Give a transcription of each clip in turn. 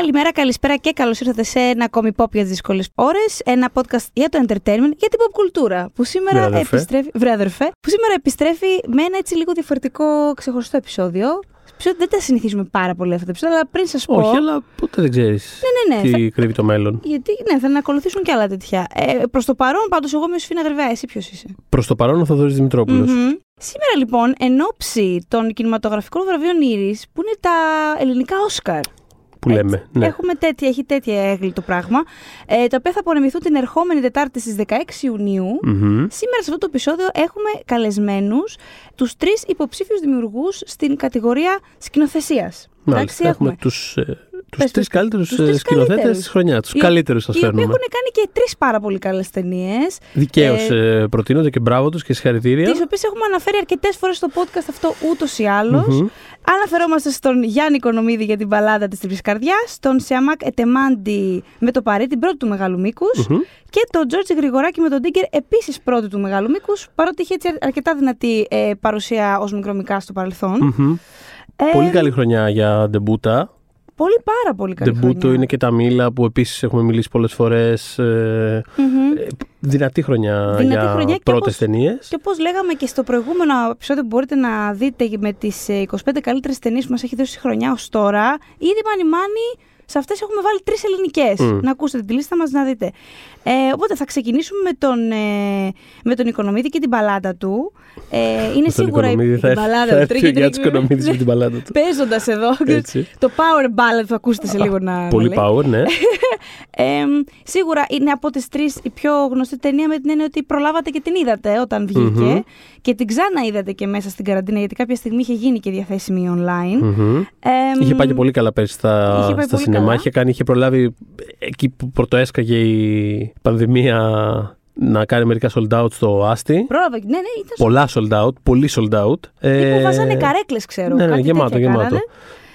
Καλημέρα, καλησπέρα και καλώς ήρθατε σε ένα ακόμη pop για τις δύσκολες ώρες. Ένα podcast για το entertainment, για την pop κουλτούρα. Που σήμερα Βρε, αδερφέ. επιστρέφει. Βρε, αδερφέ. Που σήμερα επιστρέφει με ένα έτσι λίγο διαφορετικό ξεχωριστό επεισόδιο. Επεισόδιο δεν τα συνηθίζουμε πάρα πολύ αυτό το επεισόδιο, αλλά πριν σας πω. Όχι, αλλά ποτέ δεν ξέρεις Ναι, ναι, ναι. τι κρύβει το μέλλον. Γιατί ναι, θα ακολουθήσουν και άλλα τέτοια. Ε, Προς το παρόν, πάντως, εγώ είμαι ο Σφίνα Γρεβαία. Εσύ ποιος είσαι; Προς το παρόν ο Θοδωρής Δημητρόπουλος. Μμμ. Σήμερα λοιπόν, εν ώψη των κινηματογραφικών βραβείων Ήρης, που είναι τα ελληνικά Όσκαρ. Που λέμε. Ναι. Έχουμε τέτοια, έχει τέτοια έγκλη το πράγμα. Ε, τα οποία θα απονεμηθούν την ερχόμενη Τετάρτη στις 16 Ιουνίου. Μμμ. Σήμερα σε αυτό το επεισόδιο έχουμε καλεσμένους τους τρεις υποψήφιους δημιουργούς στην κατηγορία σκηνοθεσίας. Μάλιστα. Έχουμε τους τους Πες τρεις τους- καλύτερους τους τρεις σκηνοθέτες καλύτερους. της χρονιάς. Τους Οι- καλύτερους σας Οι οποίοι φέρνουμε. έχουν κάνει και τρεις πάρα πολύ καλές ταινίες. Δικαίως ε, προτείνονται και μπράβο τους και συγχαρητήρια. Τις οποίες έχουμε αναφέρει αρκετές φορές στο podcast αυτό ούτως ή άλλως. Μμμ. Αναφερόμαστε στον Γιάννη Κονομίδη για την μπαλάδα της Τριπλή Καρδιάς, τον Σιαμάκ Ετεμάντι με το παρέ, την πρώτη του μεγάλου μήκους, Μμμ. και τον Τζόρτζι Γρηγοράκη με τον Τίγκερ, επίσης πρώτη του μεγάλου μήκους, παρότι είχε έτσι αρκετά δυνατή ε, παρουσία ως μικρομικά στο παρελθόν. Μμμ. Ε, Πολύ καλή χρονιά για ντεμπούτα. Πολύ πάρα πολύ καλή Ντεμπούτο χρονιά. είναι και τα Μήλα που επίσης έχουμε μιλήσει πολλές φορές. Μμμ. δυνατή χρονιά Δυνατή για χρονιά και πρώτες όπως- ταινίες. Και όπως λέγαμε και στο προηγούμενο επεισόδιο που μπορείτε να δείτε με τις 25 καλύτερες ταινίες που μας έχει δώσει η χρονιά ως τώρα, ήδη μάνι μάνι σε αυτές έχουμε βάλει τρεις ελληνικές. Μμ. Να ακούσετε τη λίστα μας να δείτε. Ε, οπότε θα ξεκινήσουμε με τον, ε, με τον Οικονομίδη και την μπαλάντα του. Ε, είναι Με τον σίγουρα η, Οικονομίδη η θα έρθει- μπαλάντα θα του. έρθει ο Τρίγεται Γιάννης λίγο- Οικονομίδης με την μπαλάντα του. Παίζοντας εδώ. Έτσι. το power ballad που ακούσετε σε λίγο να. Πολύ να λέει. power, ναι. Ε, σίγουρα είναι από τις τρεις η πιο γνωστή ταινία με την έννοια ότι προλάβατε και την είδατε όταν βγηκε Μμμ. και την ξανά είδατε και μέσα στην καραντίνα γιατί κάποια στιγμή είχε γίνει και διαθέσιμη online. Μμμ. Ε, Είχε πάει και πολύ καλά πέρσι στα, Είχε πάει στα πολύ σινεμά. καλά. Είχε, κάνει, είχε προλάβει εκεί που πρωτοέσκαγε η πανδημία να κάνει μερικά sold out στο Άστι. Πρόλαβε. Ναι, ναι, ήταν Πολλά sold out, πολύ sold out. Ε, Ε, που βάζανε καρέκλες, ξέρω. Ναι, ναι, κάτι γεμάτο, τέτοια γεμάτο. κάνανε.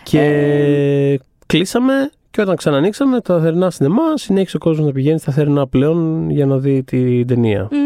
Και Ε, κλείσαμε και όταν ξανανοίξαμε τα θερινά σινεμά, συνέχισε ο κόσμος να πηγαίνει στα θερινά πλέον για να δει την ταινία. Μμ.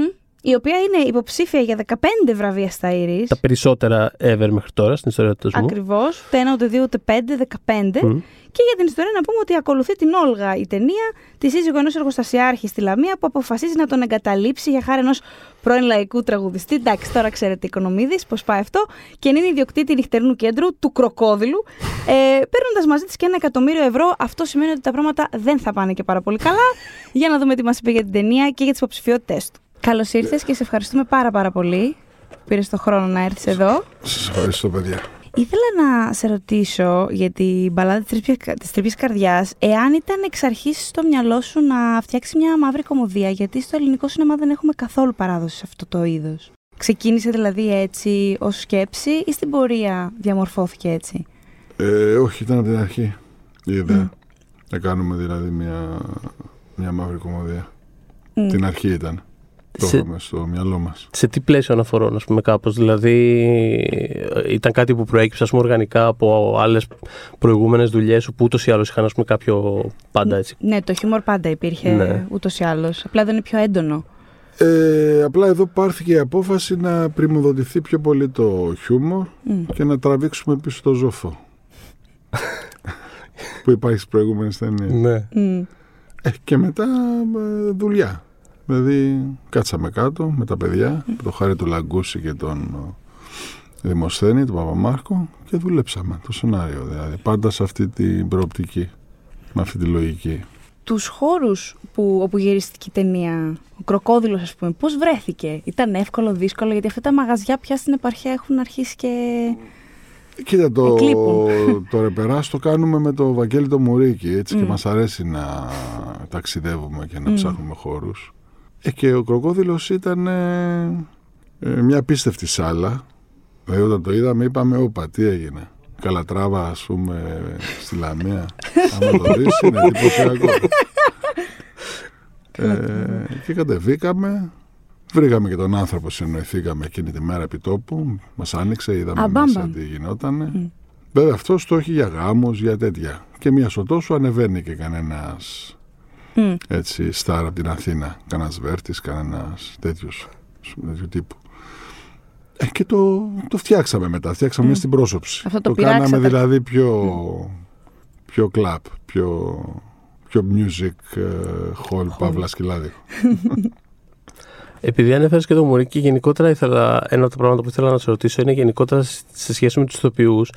Η οποία είναι υποψήφια για 15 βραβεία στα Iris. Τα περισσότερα ever μέχρι τώρα στην ιστορία του κόσμου. Ακριβώς. Ούτε ένα, ούτε δύο, ούτε πέντε, 15. Μμ. Και για την ιστορία να πούμε ότι ακολουθεί την Όλγα η ταινία, τη σύζυγο ενός εργοστασιάρχη στη Λαμία που αποφασίζει να τον εγκαταλείψει για χάρη ενός πρώην λαϊκού τραγουδιστή. Εντάξει, τώρα ξέρετε οικονομίδης, πώς πάει αυτό. Και είναι ιδιοκτήτη νυχτερινού κέντρου του Κροκόδηλου. Ε, Παίρνοντας μαζί της και ένα εκατομμύριο ευρώ, αυτό σημαίνει ότι τα πράγματα δεν θα πάνε και πάρα πολύ καλά. Για να δούμε τι μας είπε για την ταινία και για τις υποψηφιότητές του. Καλώς ήρθες και σε ευχαριστούμε πάρα πάρα πολύ που πήρες το χρόνο να έρθεις εδώ. Σας ευχαριστώ παιδιά. Ήθελα να σε ρωτήσω για την μπαλάδα της τρύπιας, της τρύπιας καρδιάς εάν ήταν εξ αρχής στο μυαλό σου να φτιάξει μια μαύρη κομμωδία γιατί στο ελληνικό σινεμά δεν έχουμε καθόλου παράδοση σε αυτό το είδος. Ξεκίνησε δηλαδή έτσι ως σκέψη ή στην πορεία διαμορφώθηκε έτσι; Ε, όχι, ήταν από την αρχή η ιδέα. Να κάνουμε δηλαδή μια, μια μαύρη κομμωδία. Μμ. Την αρχή ήταν. Το Σε- είχαμε στο μυαλό μας. Σε τι πλαίσιο αναφορών, ας πούμε, κάπως; Δηλαδή, ε, ήταν κάτι που προέκυψε ας πούμε, οργανικά από άλλες προηγούμενες δουλειές σου που ούτως ή άλλως είχαν ας πούμε, κάποιο πάντα έτσι; Ναι, το χιούμορ πάντα υπήρχε Ναι. ούτως ή άλλως. Απλά δεν είναι πιο έντονο. Ε, απλά εδώ πάρθηκε η απόφαση να πρημοδοτηθεί πιο πολύ το χιούμορ Μμ. και να τραβήξουμε πίσω το ζώφο. που υπάρχει στις προηγούμενες ταινίες. Ναι. Μμ. Ε, και μετά ε, δουλειά. Δηλαδή κάτσαμε κάτω με τα παιδιά, με το χάρη του Λαγκούση και τον ε, Δημοσθένη, τον Παπαμάρκο και δουλέψαμε το σενάριο. Δηλαδή πάντα σε αυτή την προοπτική, με αυτή τη λογική. Τους χώρους που, όπου γυρίστηκε η ταινία, ο κροκόδιλος ας πούμε, πώς βρέθηκε; Ήταν εύκολο, δύσκολο, γιατί αυτά τα μαγαζιά πια στην επαρχία έχουν αρχίσει και... Κοίτα, το, Εκλείπουν. το ρεπεράς το κάνουμε με το Βαγγέλη το Μουρίκι, έτσι, και Μμ. μας αρέσει να ταξιδεύουμε και να Μμ. ψάχνουμε χώρους. Ε, και ο Κροκόδιλος ήταν ε, ε, μια απίστευτη σάλα. Δηλαδή όταν το είδαμε είπαμε, όπα, τι έγινε. Καλατράβα, ας πούμε, στη Λαμία. Άμα το δεις, είναι εντυπωσιακό. ε, και κατεβήκαμε, Βρήκαμε και τον άνθρωπο, συνοηθήκαμε εκείνη τη μέρα επί τόπου. Μας άνοιξε, είδαμε Α, μπαμ, μέσα μπαμ. τι γινότανε. Βέβαια αυτός το έχει για γάμους, για τέτοια. Και μία στο τόσο ανεβαίνει και κανένας Μμ. έτσι στάρ από την Αθήνα. Κανένας Βέρτης, κανένας τέτοιος τέτοιου τύπου. Ε, και το, το φτιάξαμε μετά. Φτιάξαμε μέσα στην πρόσωψη. Αυτό το κάναμε πειράξατε. δηλαδή πιο, πιο κλαπ, πιο, πιο music ε, hall, παύλα σκυλάδι. Επειδή ανέφερες και το Μωρίκη, γενικότερα ήθελα, ένα από τα πράγματα που ήθελα να σε ρωτήσω είναι γενικότερα σε σχέση με τους ηθοποιούς.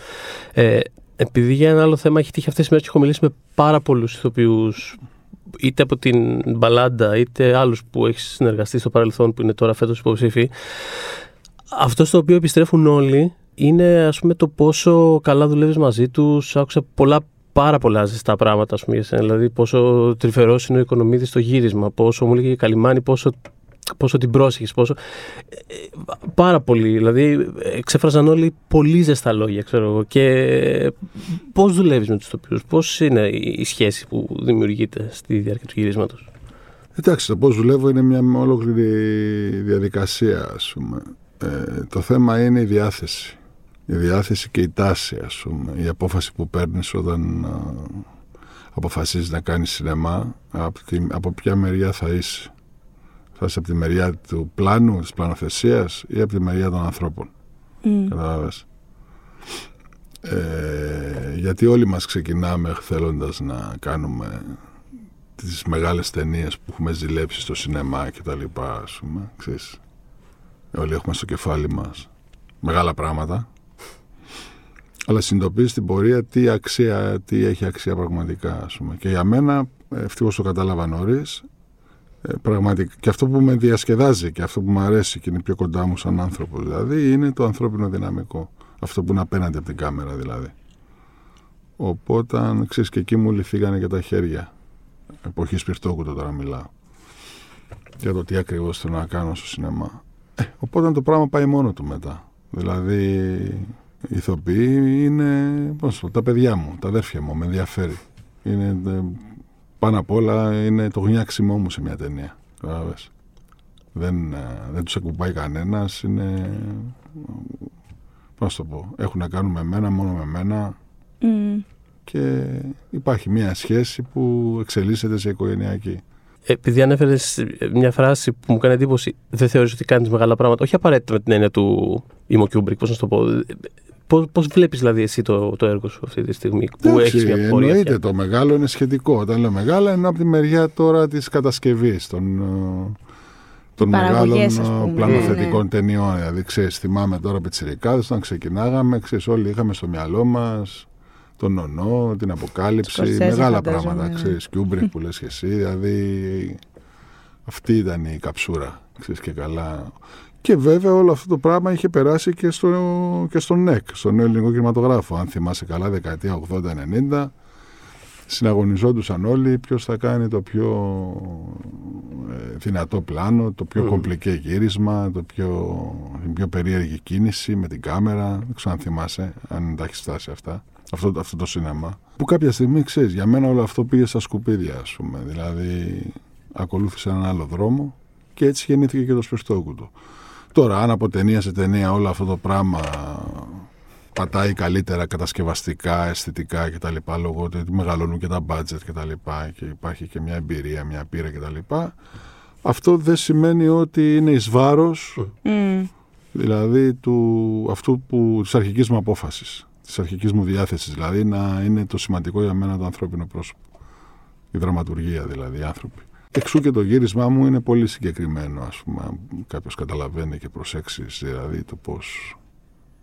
Ε, επειδή για ένα άλλο θέμα έχει τύχει αυτές τις μέρες και έχω μιλήσει με πάρα πολλούς ηθοποιούς, είτε από την μπαλάντα, είτε άλλους που έχεις συνεργαστεί στο παρελθόν που είναι τώρα φέτος υποψήφοι. Αυτό στο οποίο επιστρέφουν όλοι είναι ας πούμε το πόσο καλά δουλεύεις μαζί τους. Άκουσα πολλά πάρα πολλά ζεστά πράγματα ας πούμε, για σένα. Δηλαδή, πόσο τρυφερός είναι ο Οικονομίδης στο γύρισμα, πόσο μου έλεγε η Καλιμάνη, πόσο, πόσο την πρόσεχες, πόσο. Ε, ε, πάρα πολύ. Δηλαδή, εξέφραζαν όλοι πολύ ζεστά λόγια, ξέρω εγώ. Και πώς δουλεύεις με τους τοπιούς, πώς είναι η η σχέση που δημιουργείται στη διάρκεια του γυρίσματος; Εντάξει, το πώς δουλεύω είναι μια ολόκληρη διαδικασία, ας πούμε. Ε, το θέμα είναι η διάθεση. Η διάθεση και η τάση, ας πούμε. Η απόφαση που παίρνεις όταν α, αποφασίζεις να κάνεις σινεμά, από, τη, από ποια μεριά θα είσαι. Θα είσαι από τη μεριά του πλάνου, της πλανοθεσίας ή από τη μεριά των ανθρώπων. Μμ. Κατάλαβες; Ε, γιατί όλοι μας ξεκινάμε θέλοντας να κάνουμε τις μεγάλες ταινίες που έχουμε ζηλέψει στο σινεμά και τα λοιπά, ας πούμε, ξέρεις. Όλοι έχουμε στο κεφάλι μας μεγάλα πράγματα. Αλλά συνειδητοποιείς στην πορεία τι αξία, τι έχει αξία πραγματικά, ας πούμε. Και για μένα, ευτυχώς το κατάλαβα νωρίς, ε, πραγματικά, και αυτό που με διασκεδάζει και αυτό που μου αρέσει και είναι πιο κοντά μου σαν άνθρωπο, δηλαδή, είναι το ανθρώπινο δυναμικό. Αυτό που είναι απέναντι από την κάμερα, δηλαδή. Οπότε, ξέρεις, και εκεί μου λυθήκανε και τα χέρια. Εποχή Σπιρτόκουτο τώρα μιλάω. Για το τι ακριβώς θέλω να κάνω στο σινεμά. Ε, οπότε το πράγμα πάει μόνο του μετά. Δηλαδή, οι ηθοποιοί είναι πώς, το πω, τα παιδιά μου, τα αδέρφια μου, με ενδιαφέρει. Είναι, ε, πάνω απ' όλα είναι το γνιάξιμό μου σε μια ταινία. Κατάλαβες. Δεν, ε, δεν τους ακουμπάει κανένας, είναι... Πώς το πω, έχουν να κάνουν με μένα, μόνο με μένα Μμ. και υπάρχει μια σχέση που εξελίσσεται σε οικογενειακή. Επειδή ανέφερες μια φράση που μου κάνει εντύπωση, δεν θεωρείς ότι κάνεις μεγάλα πράγματα. Όχι απαραίτητα με την έννοια του Imo Kubrick, πώς να σου το πω. Πώς πώς βλέπεις δηλαδή εσύ το, το έργο σου αυτή τη στιγμή, που Εντάξει, έχεις μια πορεία. εννοείται πια; το μεγάλο είναι σχετικό. Όταν λέω μεγάλα είναι από τη μεριά τώρα της κατασκευής των, ε, των μεγάλων Παραγωγές, ας ε, πούμε. πλανοθετικών Ναι, ταινιών. Δηλαδή, ξέρεις, θυμάμαι τώρα πιτσιρικάδες, όταν ξεκινάγαμε, ξέρεις, όλοι είχαμε στο μυαλό μας τον Νονό, την Αποκάλυψη, Σκορσέζε, μεγάλα φαντάζομαι, πράγματα, ναι. ξέρεις, Κιούμπρικ που λες και εσύ, δηλαδή αυτή ήταν η καψούρα, ξέρεις και καλά. Και βέβαια όλο αυτό το πράγμα είχε περάσει και στο, και στο ΝΕΚ, στον νέο ελληνικό κινηματογράφο. Αν θυμάσαι καλά, δεκαετία 80-90, συναγωνιζόντουσαν όλοι ποιος θα κάνει το πιο ε, δυνατό πλάνο, το πιο Μμμ. κομπλικέ γύρισμα, το πιο, την πιο περίεργη κίνηση με την κάμερα. Δεν ξέρω αν θυμάσαι, αν τα έχεις φτάσει αυτά. Αυτό, αυτό το σινεμά. Που κάποια στιγμή ξέρεις, για μένα όλο αυτό πήγε στα σκουπίδια, ας πούμε. Δηλαδή, ακολούθησε έναν άλλο δρόμο και έτσι γεννήθηκε και το σπεστόκουτο. Τώρα, αν από ταινία σε ταινία όλο αυτό το πράγμα πατάει καλύτερα κατασκευαστικά, αισθητικά κτλ. Λόγω ότι μεγαλώνουν και τα budget κτλ. Και υπάρχει και μια εμπειρία, μια πείρα κτλ. Αυτό δεν σημαίνει ότι είναι εις βάρος Μμ. δηλαδή του, αυτού που, της αρχικής μου απόφασης, της αρχικής μου διάθεσης, δηλαδή να είναι το σημαντικό για μένα το ανθρώπινο πρόσωπο. Η δραματουργία δηλαδή, οι άνθρωποι. Εξού και το γύρισμά μου είναι πολύ συγκεκριμένο, ας πούμε, αν κάποιος καταλαβαίνει και προσέξει δηλαδή το πώς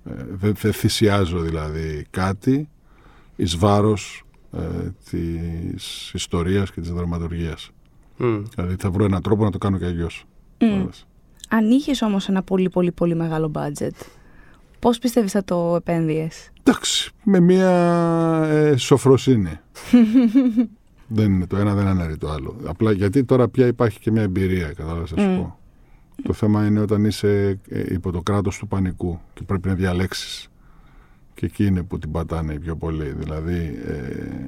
ε, δεν δεν θυσιάζω δηλαδή κάτι εις βάρος ε, της ιστορίας και της δραματουργίας. Μμ. Δηλαδή θα βρω έναν τρόπο να το κάνω και αλλιώς. Μμ. Αν είχες όμως ένα πολύ πολύ πολύ μεγάλο budget, πώς πιστεύεις θα το επένδυες; Εντάξει, με μία ε, σοφροσύνη. δεν είναι το ένα, δεν αναιρεί το άλλο. Απλά γιατί τώρα πια υπάρχει και μια εμπειρία, κατάλαβες να σου Μμ. πω. Το θέμα είναι όταν είσαι ε, υπό το κράτος του πανικού και πρέπει να διαλέξεις. Και εκεί είναι που την πατάνε οι πιο πολύ. Δηλαδή, ε,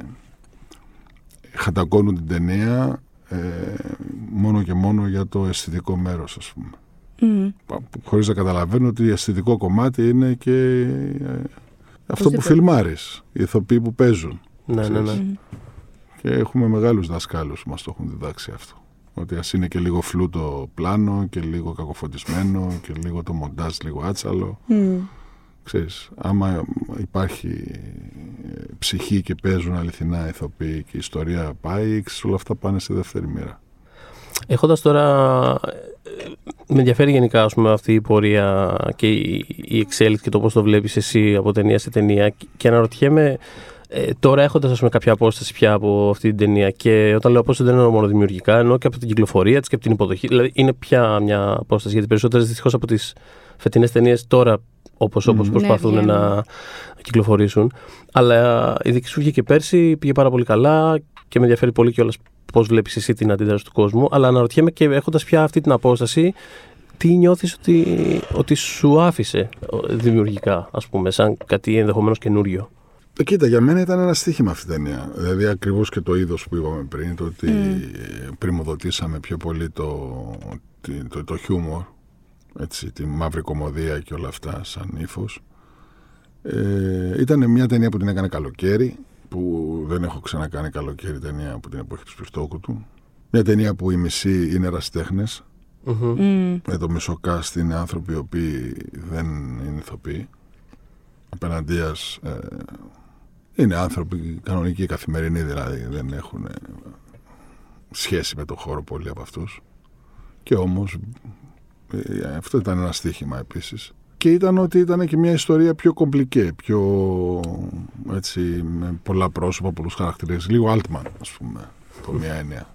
χατακώνουν την ταινία ε, μόνο και μόνο για το αισθητικό μέρος, ας πούμε. Μμ. Χωρίς να καταλαβαίνω ότι αισθητικό κομμάτι είναι και ε, αυτό που Οπωσδήποτε. φιλμάρεις, οι ηθοποιοί που παίζουν. Ναι, ναι, ναι. Μμ. Και έχουμε μεγάλους δασκάλους που μας το έχουν διδάξει αυτό. Ότι ας είναι και λίγο φλού το πλάνο και λίγο κακοφωτισμένο και λίγο το μοντάζ λίγο άτσαλο. Μμ. Ξέρεις, άμα υπάρχει ε, ψυχή και παίζουν αληθινά ηθοποιοί και η ιστορία πάει, ξέρεις, όλα αυτά πάνε στη δεύτερη μοίρα. Έχοντας τώρα. ε, Με ενδιαφέρει γενικά ας πούμε, αυτή η πορεία και η, η εξέλιξη και το πώς το βλέπεις εσύ από ταινία σε ταινία. Και αναρωτιέμαι ε, τώρα έχοντας κάποια απόσταση πια από αυτή την ταινία. Και όταν λέω απόσταση δεν εννοώ μόνο δημιουργικά, εννοώ και από την κυκλοφορία της και από την υποδοχή. Δηλαδή είναι πια μια απόσταση. Γιατί περισσότερες δυστυχώς από τις φετινές ταινίες τώρα όπως, όπως Μμμ. προσπαθούν Ναι, να βγαίνουν. κυκλοφορήσουν. Αλλά η δική σου βγήκε πέρσι, πήγε πάρα πολύ καλά και με ενδιαφέρει πολύ κιόλας πώς βλέπεις εσύ την αντίδραση του κόσμου. Αλλά αναρωτιέμαι και έχοντας πια αυτή την απόσταση, τι νιώθεις ότι, ότι σου άφησε ε, δημιουργικά, ας πούμε, σαν κάτι ενδεχομένως καινούριο; Ε, Κοίτα, για μένα ήταν ένα στοίχημα αυτή η ταινία. Δηλαδή, ακριβώς και το είδος που είπαμε πριν, το ότι πρημοδοτήσαμε πιο πολύ το, τη- το, το χιούμορ, έτσι, τη μαύρη κομμωδία και όλα αυτά, σαν ύφος. Ε, ήταν μια ταινία που την έκανε καλοκαίρι, που δεν έχω ξανακάνει καλοκαίρι ταινία από την εποχή του Σπιρτόκου Μια ταινία που οι μισοί είναι ερασιτέχνε. Μμμ. Μμ. Με το μισό cast είναι άνθρωποι οι οποίοι δεν είναι ηθοποιοί. Απέναντίας ε, είναι άνθρωποι κανονικοί, καθημερινοί δηλαδή, δεν έχουν ε, σχέση με το χώρο πολλοί από αυτούς. Και όμως ε, αυτό ήταν ένα στοίχημα επίσης. Και ήταν ότι ήταν και μια ιστορία πιο κομπλικέ, πιο έτσι, με πολλά πρόσωπα, πολλούς χαρακτήρες. Λίγο Altman, ας πούμε, από μια έννοια.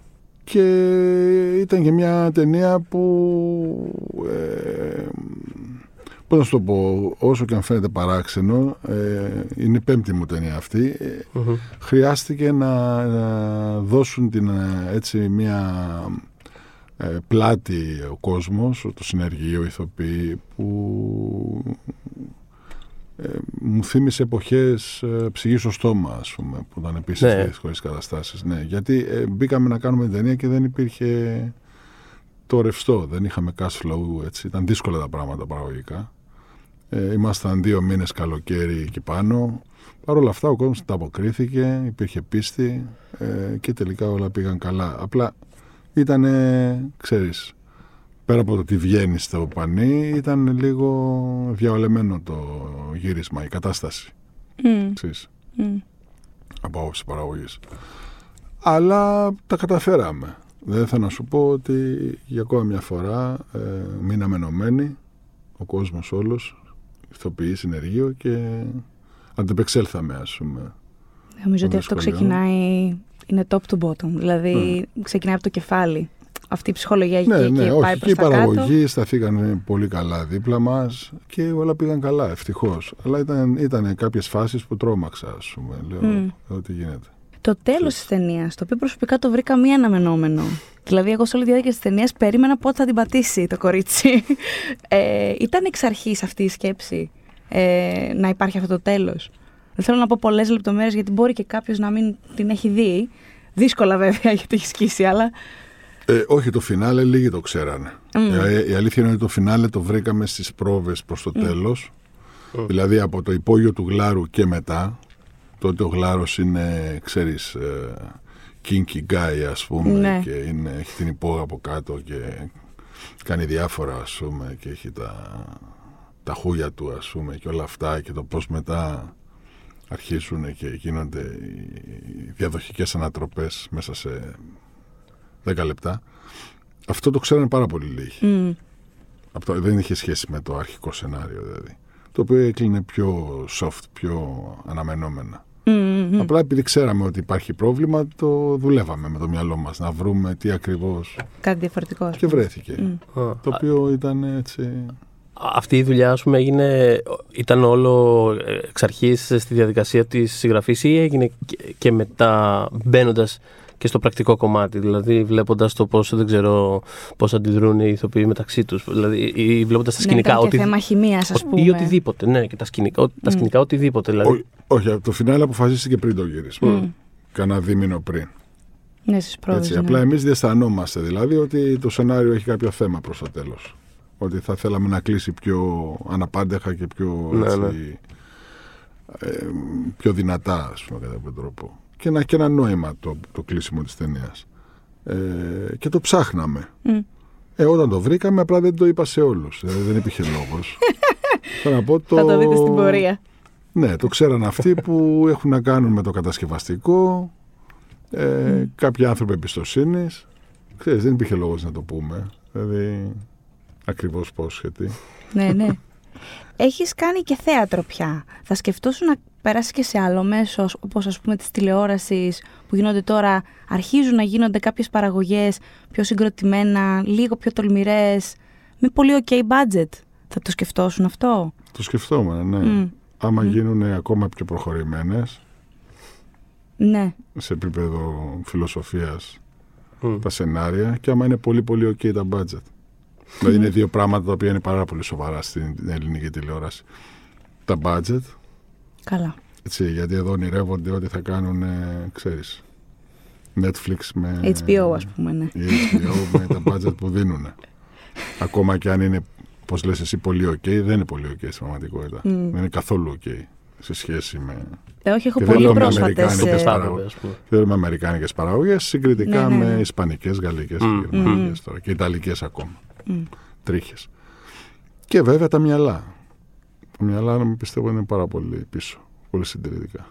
Και ήταν και μια ταινία που ε, πώς να σου το πω, όσο και αν φαίνεται παράξενο, ε, είναι η πέμπτη μου ταινία αυτή, ε, Μμμ. χρειάστηκε να, να δώσουν την, ε, έτσι μια ε, πλάτη ο κόσμος, το συνεργείο, οι ηθοποιοί που ε, μου θύμισε εποχές ε, ψυχής στο στόμα, ας πούμε, που ήταν επίσης Ναι. ναι. δύσκολες καταστάσεις. Ναι, γιατί ε, μπήκαμε να κάνουμε την ταινία και δεν υπήρχε το ρευστό, δεν είχαμε cash flow, έτσι, ήταν δύσκολα τα πράγματα παραγωγικά. Ε, ήμασταν δύο μήνες καλοκαίρι εκεί πάνω. Παρ' όλα αυτά ο κόσμος τα αποκρίθηκε, υπήρχε πίστη ε, και τελικά όλα πήγαν καλά. Απλά ήταν, ξέρεις, πέρα από το ότι βγαίνει στο πανί, ήταν λίγο διαολεμένο το γύρισμα, η κατάσταση, Μμ. ξέρεις, Μμ. από άποψη παραγωγής. Αλλά τα καταφέραμε. Δεν θέλω να σου πω ότι για ακόμα μια φορά ε, μείναμε ενωμένοι, ο κόσμος όλος, ηθοποιοί, συνεργείο και αντεπεξέλθαμε, ας πούμε. Νομίζω ότι των αυτό δυσκολιών. ξεκινάει, είναι top to bottom. Δηλαδή ξεκινάει από το κεφάλι. Αυτή η ψυχολογία έχει Ναι, και, ναι, και όχι, πάει και προς οι τα κάτω. παραγωγοί σταθήκαν πολύ καλά δίπλα μας και όλα πήγαν καλά, ευτυχώς. Αλλά ήταν, ήταν κάποιες φάσεις που τρόμαξα, ας πούμε. Λέω, Μμ. λέω τι γίνεται. Το τέλος της ταινίας, το οποίο προσωπικά το βρήκα μη αναμενόμενο. Δηλαδή, εγώ σε όλη τη διάρκεια της ταινίας περίμενα πότε θα την πατήσει το κορίτσι. Ε, ήταν εξ αρχής αυτή η σκέψη ε, να υπάρχει αυτό το τέλος. Δεν θέλω να πω πολλές λεπτομέρειες γιατί μπορεί και κάποιος να μην την έχει δει. Δύσκολα βέβαια γιατί έχει σκίσει, αλλά. Ε, όχι, το φινάλε λίγοι το ξέρανε. Μμ. Ε, η αλήθεια είναι ότι το φινάλε το βρήκαμε στις πρόβες προς το τέλος. Δηλαδή από το υπόγειο του γλάρου και μετά. Τότε ο γλάρος είναι, ξέρεις, ε, kinky guy ας πούμε Ναι. και είναι, έχει την υπόγεια από κάτω και κάνει διάφορα ας πούμε και έχει τα, τα χούλια του ας πούμε και όλα αυτά και το πώς μετά αρχίσουν και γίνονται οι διαδοχικές ανατροπές μέσα σε 10 λεπτά. Αυτό το ξέρανε πάρα πολύ λίγοι. Μμ, Αυτό δεν είχε σχέση με το αρχικό σενάριο δηλαδή. Το οποίο έκλεινε πιο soft, πιο αναμενόμενα. μμ, μμ, μμ. Απλά επειδή ξέραμε ότι υπάρχει πρόβλημα, το δουλεύαμε με το μυαλό μας να βρούμε τι ακριβώς Κάτι διαφορετικό. ας και πούμε. βρέθηκε. Μμ. Α, Το οποίο ήταν έτσι... Αυτή η δουλειά, ας πούμε, έγινε, ήταν όλο ε, εξ αρχής στη διαδικασία της συγγραφής ή έγινε και, και μετά μπαίνοντας και στο πρακτικό κομμάτι, δηλαδή βλέποντας το πώς, δεν ξέρω, πώς αντιδρούν οι ηθοποιοί μεταξύ τους, δηλαδή ή βλέποντας τα Ναι, σκηνικά, ήταν και ότι, θέμα χημίας, ας ο- πούμε. ή οτιδήποτε, ναι, και τα σκηνικά, ο- τα Μμ. σκηνικά οτιδήποτε, δηλαδή. Ό, όχι, το φινάλε αποφασίστηκε πριν το γύρισμα. Μμ. Κάνα δίμηνο πριν. Ναι, στι πρόοδε. Έτσι, Απλά εμείς διαισθανόμαστε δηλαδή ότι το σενάριο έχει κάποιο θέμα προς το τέλος. Ότι θα θέλαμε να κλείσει πιο αναπάντεχα και πιο, Ναι, έτσι, ναι. ε, πιο δυνατά, ας πούμε, κατά κάποιο τρόπο. Και ένα, και ένα νόημα το, το κλείσιμο της ταινίας. Ε, και το ψάχναμε. Μμ. Ε, όταν το βρήκαμε, απλά δεν το είπα σε όλους. Δηλαδή, δεν υπήρχε λόγος. Θέλω να πω, Θα το δείτε στην πορεία. ναι, το ξέραν αυτοί που έχουν να κάνουν με το κατασκευαστικό, ε, κάποιοι άνθρωποι εμπιστοσύνης. Ξέρεις, δεν υπήρχε λόγος να το πούμε. Δηλαδή, ακριβώς πώς γιατί. ναι, ναι. Έχεις κάνει και θέατρο πια. Θα σκεφτόσουν να περάσει και σε άλλο μέσο, όπως ας πούμε της τηλεόρασης, που γίνονται τώρα, αρχίζουν να γίνονται κάποιες παραγωγές πιο συγκροτημένα, λίγο πιο τολμηρές, με πολύ ok budget. Θα το σκεφτόσουν αυτό; Το σκεφτόμουν, ναι. Μμ. Άμα γίνουν ακόμα πιο προχωρημένες, Ναι. σε επίπεδο φιλοσοφίας, Μμ. τα σενάρια και άμα είναι πολύ πολύ ok τα budget. δηλαδή είναι δύο πράγματα τα οποία είναι πάρα πολύ σοβαρά στην ελληνική τηλεόραση. Τα budget Καλά. Έτσι, γιατί εδώ ονειρεύονται ότι θα κάνουν, ε, ξέρεις, Netflix με... HBO ας πούμε, ναι. Η HBO με τα budget που δίνουν. Ακόμα και αν είναι, πώς λες εσύ, πολύ ok, δεν είναι πολύ ok στην πραγματικότητα. Μμ. Δεν είναι καθόλου ok σε σχέση με... Ε, όχι, έχω Και δεν πολύ λέω με πρόσφατες... αμερικάνικες ε, παραγωγές. Ας πούμε. Θέλουμε αμερικάνικες παραγωγές συγκριτικά Ναι, ναι, ναι. με ισπανικές, γαλλικές Μμ. και γερμανικές τώρα και ιταλικές ακόμα. Μμ. Τρίχες. Και βέβαια τα μυαλά. Τα μυαλά, να πιστεύω, είναι πάρα πολύ πίσω. Πολύ συντηρητικά.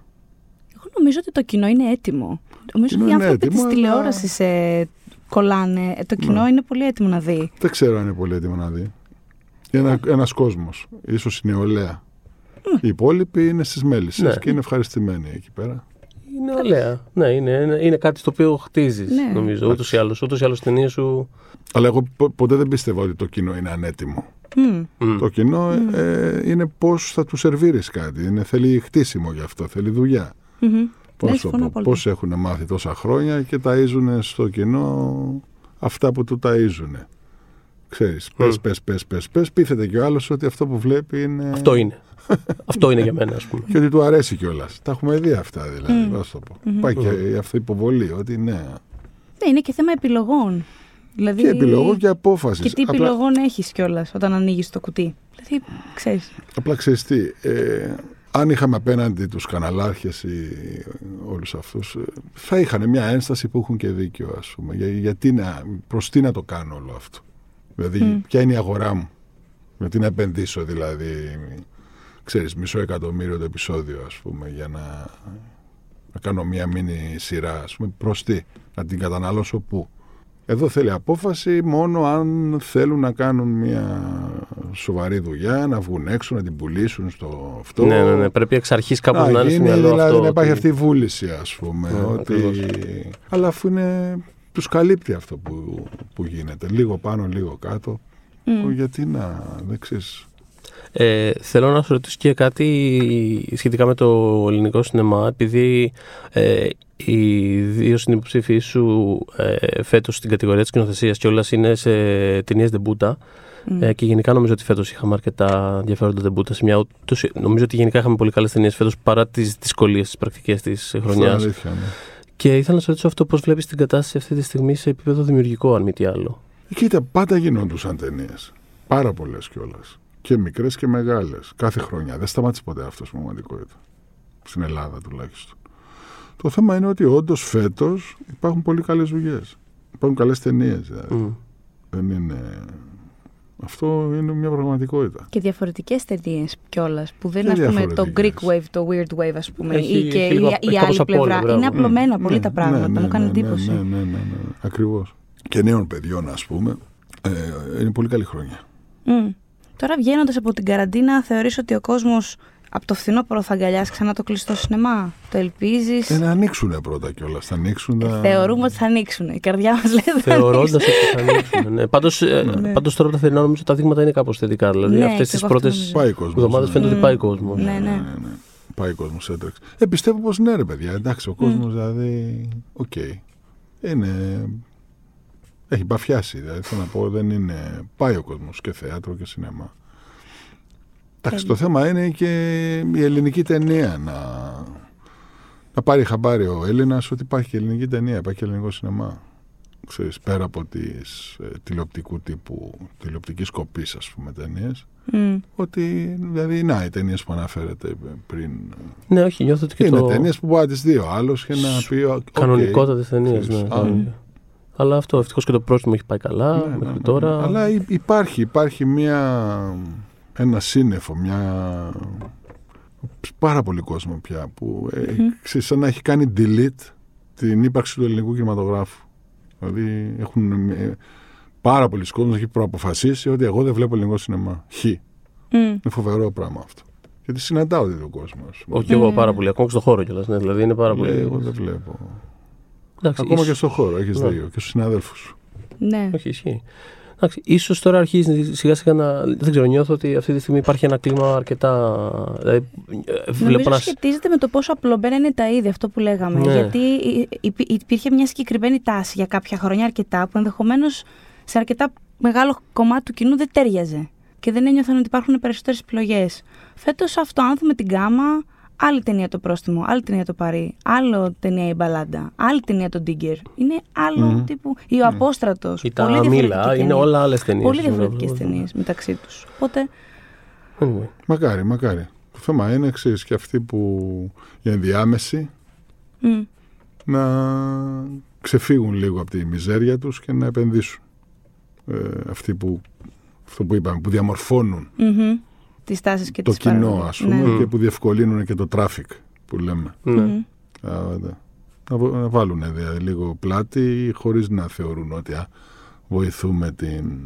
Εγώ νομίζω ότι το κοινό είναι έτοιμο. Νομίζω κοινό ότι οι είναι άνθρωποι έτοιμο, της αλλά- τηλεόρασης ε, κολλάνε. Ε, Το κοινό Ναι. είναι πολύ έτοιμο να δει. Δεν ξέρω αν είναι πολύ έτοιμο να δει. Είναι ένα, ένας κόσμος. Ίσως η νεολαία. Οι υπόλοιποι είναι στις μέλισσες Ναι. και είναι ευχαριστημένοι εκεί πέρα. Είναι ωραία. Ναι, είναι, είναι, είναι κάτι στο οποίο χτίζεις. Ναι. Νομίζω. Ούτως ή άλλως. Ούτως ή άλλως ταινίε σου. Αλλά εγώ πο- ποτέ δεν πίστευα ότι το κοινό είναι ανέτοιμο. Μμ. Μμ. Το κοινό ε, είναι πώς θα του σερβίρεις κάτι. Είναι, θέλει χτίσιμο γι' αυτό, θέλει δουλειά. Μμμ. Ναι, Πώς, το συμφωνώ πω, πολύ. πώς έχουν μάθει τόσα χρόνια και ταΐζουν στο κοινό αυτά που του ταΐζουν. Ξέρεις, πες, Μμ. πες, πες, πες, πες, πείθεται και ο άλλος ότι αυτό που βλέπει είναι... Αυτό είναι. Αυτό είναι για μένα, ας πούμε. Και ότι του αρέσει κιόλας. Τα έχουμε δει αυτά δηλαδή. Μμ. πώς το πω. Πάει και η αυτή υποβολή ότι ναι. Ναι, είναι και θέμα επιλογών. Δηλαδή... Και επιλογών και απόφασης. Και τι επιλογών έχεις κιόλας όταν ανοίγεις το κουτί; Δηλαδή, ξέρεις. Απλά ξέρεις τι. Ε, αν είχαμε απέναντι τους καναλάρχες ή όλους αυτούς, θα είχαν μια ένσταση που έχουν και δίκιο, ας πούμε. Για, γιατί να, προς τι να το κάνω όλο αυτό; Δηλαδή, Μμ. ποια είναι η αγορά μου; Γιατί να επενδύσω, δηλαδή, ξέρεις, μισό εκατομμύριο το επεισόδιο, ας πούμε, για να, να κάνω μια μίνι σειρά, ας πούμε, προς τι, να την καταναλώσω πού; Εδώ θέλει απόφαση μόνο αν θέλουν να κάνουν μια σοβαρή δουλειά, να βγουν έξω, να την πουλήσουν στο αυτό. Ναι, ναι, ναι. Πρέπει εξ αρχής κάπως να, είναι στο γίνει, μυαλό δηλαδή, αυτό. να υπάρχει ότι- αυτή η βούληση, ας πούμε. Ναι, ότι... ακριβώς. Αλλά αφού είναι... Τους καλύπτει αυτό που, που γίνεται. Λίγο πάνω, λίγο κάτω. Μμ. Γιατί να, δεν ξέρεις. Ε, θέλω να σου ρωτήσω και κάτι σχετικά με το ελληνικό σινεμά, επειδή ε, οι δύο συνυποψήφοι σου ε, φέτος στην κατηγορία της σκηνοθεσίας και όλας είναι σε ταινίες δεμπούτα. Μμ. Ε, και γενικά νομίζω ότι φέτος είχαμε αρκετά ενδιαφέροντα δεμπούτα σε μια ούτως- νομίζω ότι γενικά είχαμε πολύ καλές ταινίες φέτος παρά τις δυσκολίες τις πρακτικές της Αυτό είναι χρονιάς. αλήθεια, ναι. Και ήθελα να σε ρωτήσω αυτό πώς βλέπεις την κατάσταση αυτή τη στιγμή σε επίπεδο δημιουργικό αν μη τι άλλο; Κοίτα, πάντα γινόντουσαν ταινίες. Πάρα πολλές κιόλας. Και μικρές και μεγάλες. Κάθε χρονιά. Δεν σταμάτησε ποτέ αυτός στην πραγματικότητα. Στην Ελλάδα τουλάχιστον. Το θέμα είναι ότι όντως φέτος υπάρχουν πολύ καλές δουλειές. Υπάρχουν καλές ταινίες δηλαδή. Μμ. Δεν είναι. Αυτό είναι μια πραγματικότητα. Και διαφορετικές ταινίες κιόλας. Που δεν Και είναι ας πούμε, το Greek διαφορετικές. Wave, το Weird Wave, ας πούμε, Έχει- ή και έχει η, λίγο- η έχει κάπως άλλη απ' όλα, πλευρά. μπράβο. Είναι απλωμένα Ναι, πολύ τα ναι, πράγματα. ναι, μου κάνει ναι, εντύπωση. Ναι, ναι, ναι, ναι, ναι. Ακριβώς. Και νέων παιδιών, ας πούμε. Ε, είναι πολύ καλή χρόνια. Μμ. Τώρα βγαίνοντας από την καραντίνα, θεωρείς ότι ο κόσμος από το φθινόπωρο θα αγκαλιάσει ξανά το κλειστό σινεμά. Το ελπίζεις; Ε, να ανοίξουν πρώτα κιόλας. Θα ανοίξουν. τα- Θεωρούμε ότι θα ανοίξουν. Η καρδιά μας λέει ότι θα Θεωρώντας ανοίξουν. ότι θα ανοίξουν. Ναι. Πάντως Ναι. πάντως τώρα από τα θερινά νομίζω τα δείγματα είναι κάπως θετικά. Δηλαδή Ναι, αυτές και τις εγώ πρώτες αυτό νομίζω. Πάει ο κόσμος. εβδομάδες φαίνεται ότι Μμ. πάει ο κόσμος. Ναι, ναι. Πάει ο κόσμος έτρεξε. Ε, πιστεύω πως ναι, ρε παιδιά. Εντάξει, ο κόσμος δηλαδή. Οκ. Είναι. Έχει μπαφιάσει. Δηλαδή, θέλω να πω, δεν είναι. Πάει ο κόσμος και θέατρο και σινεμά. Εντάξει, το θέμα είναι και η ελληνική ταινία να. Να πάρει χαμπάρι ο Έλληνας ότι υπάρχει και ελληνική ταινία, υπάρχει και ελληνικό σινεμά. ξέρεις, πέρα από τις ε, τηλεοπτικού τύπου, τηλεοπτικής κοπής ας πούμε ταινίες, Μμ. ότι δηλαδή να οι ταινίες που αναφέρετε πριν Ναι, όχι, νιώθω ότι και είναι το ταινίες που μπορεί να τις δει ο άλλος και να πει «OK, κανονικότατες ταινίες. ξέρεις, Ναι, α, ναι. Αλλά αυτό ευτυχώς και το Πρόστιμο έχει πάει καλά Ναι, ναι, μέχρι ναι. τώρα. Αλλά υ- υπάρχει, υπάρχει μια, ένα σύννεφο, μια πάρα πολύ κόσμο πια που ε, ξέρεις, σαν να έχει κάνει delete την ύπαρξη του ελληνικού κινηματογράφου. Δηλαδή έχουν ε, πάρα πολλοί κόσμος έχει προαποφασίσει ότι εγώ δεν βλέπω ελληνικό σινεμά. Χ. Είναι Μμ. φοβερό πράγμα αυτό. Γιατί συναντάω τέτοιο κόσμο. ας πούμε. Όχι και εγώ πάρα πολύ, ακόμα και στο χώρο κιόλας. Ναι, δηλαδή είναι πάρα πολύ. Λέει, εγώ δεν βλέπω. Εντάξει, Ακόμα ίσως- και στον χώρο, έχεις Ναι. δίκιο. Και στους συναδέλφους σου. Ναι. Όχι, ισχύει. Εντάξει, ίσως τώρα αρχίζει σιγά σιγά να. Δεν ξέρω, νιώθω ότι αυτή τη στιγμή υπάρχει ένα κλίμα αρκετά. Δηλαδή, ε, βλέπω Νομίζω να. σχετίζεται με το πόσο απλωμένα είναι τα είδη, αυτό που λέγαμε. Ναι. Γιατί υ- υ- υπήρχε μια συγκεκριμένη τάση για κάποια χρόνια αρκετά, που ενδεχομένως σε αρκετά μεγάλο κομμάτι του κοινού δεν τέριαζε. Και δεν ένιωθαν ότι υπάρχουν περισσότερες επιλογές. Φέτος αυτό, αν δούμε την κάμα, άλλη ταινία το πρόστιμο, άλλη ταινία το παρή, άλλο ταινία η μπαλάντα, άλλη ταινία το Ντίγκερ. Είναι άλλο Μμμ. τύπου. Ή ο Απόστρατος. Ή τα μήλα, είναι όλα άλλες ταινίες. Πολύ διαφορετικές ταινίες μεταξύ τους. Οπότε. Anyway. Μακάρι, μακάρι. Το θέμα είναι εξή και αυτοί που οι ενδιάμεσοι μ, να ξεφύγουν λίγο από τη μιζέρια τους και να επενδύσουν. Ε, αυτοί που, αυτό που είπαμε, που διαμορφώνουν μμμ, τις τάσεις και το τις κοινό παραγωγές. ας πούμε Ναι. και που διευκολύνουν και το traffic που λέμε. Ναι. Μμμ. Α, ναι. Να, βο- να βάλουν δηλαδή, λίγο πλάτη χωρίς να θεωρούν ότι α, βοηθούμε την,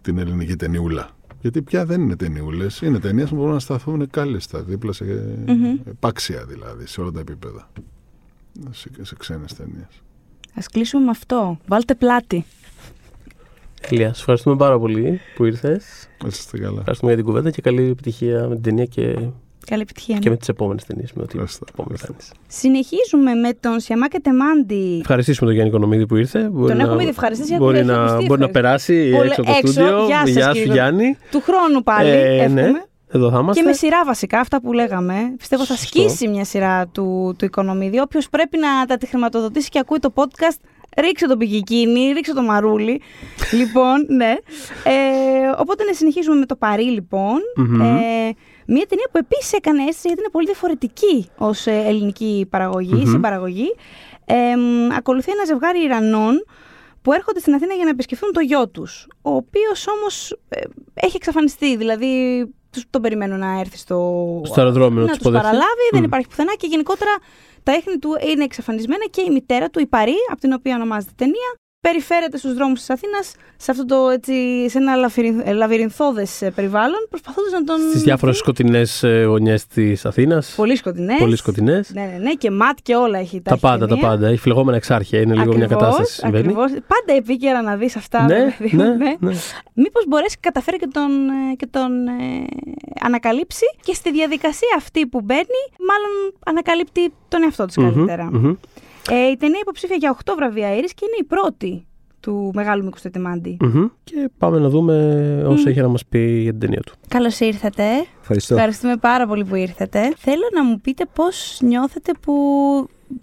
την ελληνική ταινιούλα. Γιατί πια δεν είναι ταινιούλες, είναι ταινίες που μπορούν να σταθούν κάλλιστα δίπλα σε Μμμ. επάξια δηλαδή, σε όλα τα επίπεδα. Σε, σε ξένες ταινίες. Ας κλείσουμε με αυτό. Βάλτε πλάτη. Ηλία, σε ευχαριστούμε πάρα πολύ που ήρθες. Να είστε καλά. Ευχαριστούμε για την κουβέντα και καλή επιτυχία με την ταινία και, Καλή επιτυχία. και με τις επόμενες ταινίες. Με ό,τι Ευχαριστώ. επόμενη κάνεις. Συνεχίζουμε με τον Σιαμάκε Τεμάντη. Ευχαριστήσουμε τον Γιάννη Κονομίδη που ήρθε. Μπορεί Τον να- έχουμε ήδη ευχαριστήσει, Μπορεί έχει να, ακουστεί μπορεί να ευχαριστή. περάσει Πολύ έξω από το έξω. στούντιο. Γεια σας, Γεια σου, κύριε Γιάννη. Του χρόνου πάλι, Ε, εύχομαι. ναι, εδώ θα είμαστε. Και με σειρά βασικά, αυτά που λέγαμε. Πιστεύω θα Σωστό. σκίσει μια σειρά του, του Οικονομίδη. Όποιος πρέπει να τα τη χρηματοδοτήσει και ακούει το podcast, ρίξε τον πηγικίνη, ρίξε το μαρούλι. λοιπόν, ναι. Ε, οπότε να συνεχίζουμε με το Παρί, λοιπόν. Μμμ. Ε, μια ταινία που επίσης έκανε αίσθηση γιατί είναι πολύ διαφορετική ως ελληνική παραγωγή, Μμμ. συμπαραγωγή. Ε, μ, ακολουθεί ένα ζευγάρι Ιρανών που έρχονται στην Αθήνα για να επισκεφθούν το γιο τους. Ο οποίος όμως έχει εξαφανιστεί. Δηλαδή, τους, τον περιμένουν να έρθει στο, Στο αεροδρόμιο να να τους τους υποδεχθεί. παραλάβει, δεν Μμ. υπάρχει πουθενά και γενικότερα τα ίχνη του είναι εξαφανισμένα και η μητέρα του, η Παρή, από την οποία ονομάζεται ταινία, περιφέρεται στους δρόμους της Αθήνας σε, αυτό το, έτσι, σε ένα λαβυριν- λαβυρινθώδες ε, περιβάλλον, προσπαθώντας να τον... Στις διάφορες σκοτεινές γωνιές της Αθήνας. Πολύ σκοτεινές. Πολύ σκοτεινές. Ναι, ναι, ναι, και ματ και όλα έχει τα Τα έχει πάντα, τα ταινία. πάντα. Έχει φλεγόμενα εξάρχεια. Είναι λίγο μια Ακριβώς, κατάσταση που συμβαίνει. ακριβώς. Πάντα επίκαιρα να δεις αυτά. Ναι, ρε παιδί μου, ναι, ναι. Μήπως μπορέσει καταφέρει και τον, ε, και τον ε, ανακαλύψει και στη διαδικασία αυτή που μπαίνει, μάλλον ανακαλύπτει τον εαυτό της Μμμ, καλύτερα. μμμ. Ε, η ταινία υποψήφια για 8 βραβεία Ήρης και είναι η πρώτη του μεγάλου Μίκου Τετεμάντη. Μμμ. Και πάμε να δούμε όσα έχει να μας πει για την ταινία του. Καλώς ήρθατε. Ευχαριστώ. Ευχαριστούμε πάρα πολύ που ήρθατε. Θέλω να μου πείτε πώς νιώθετε που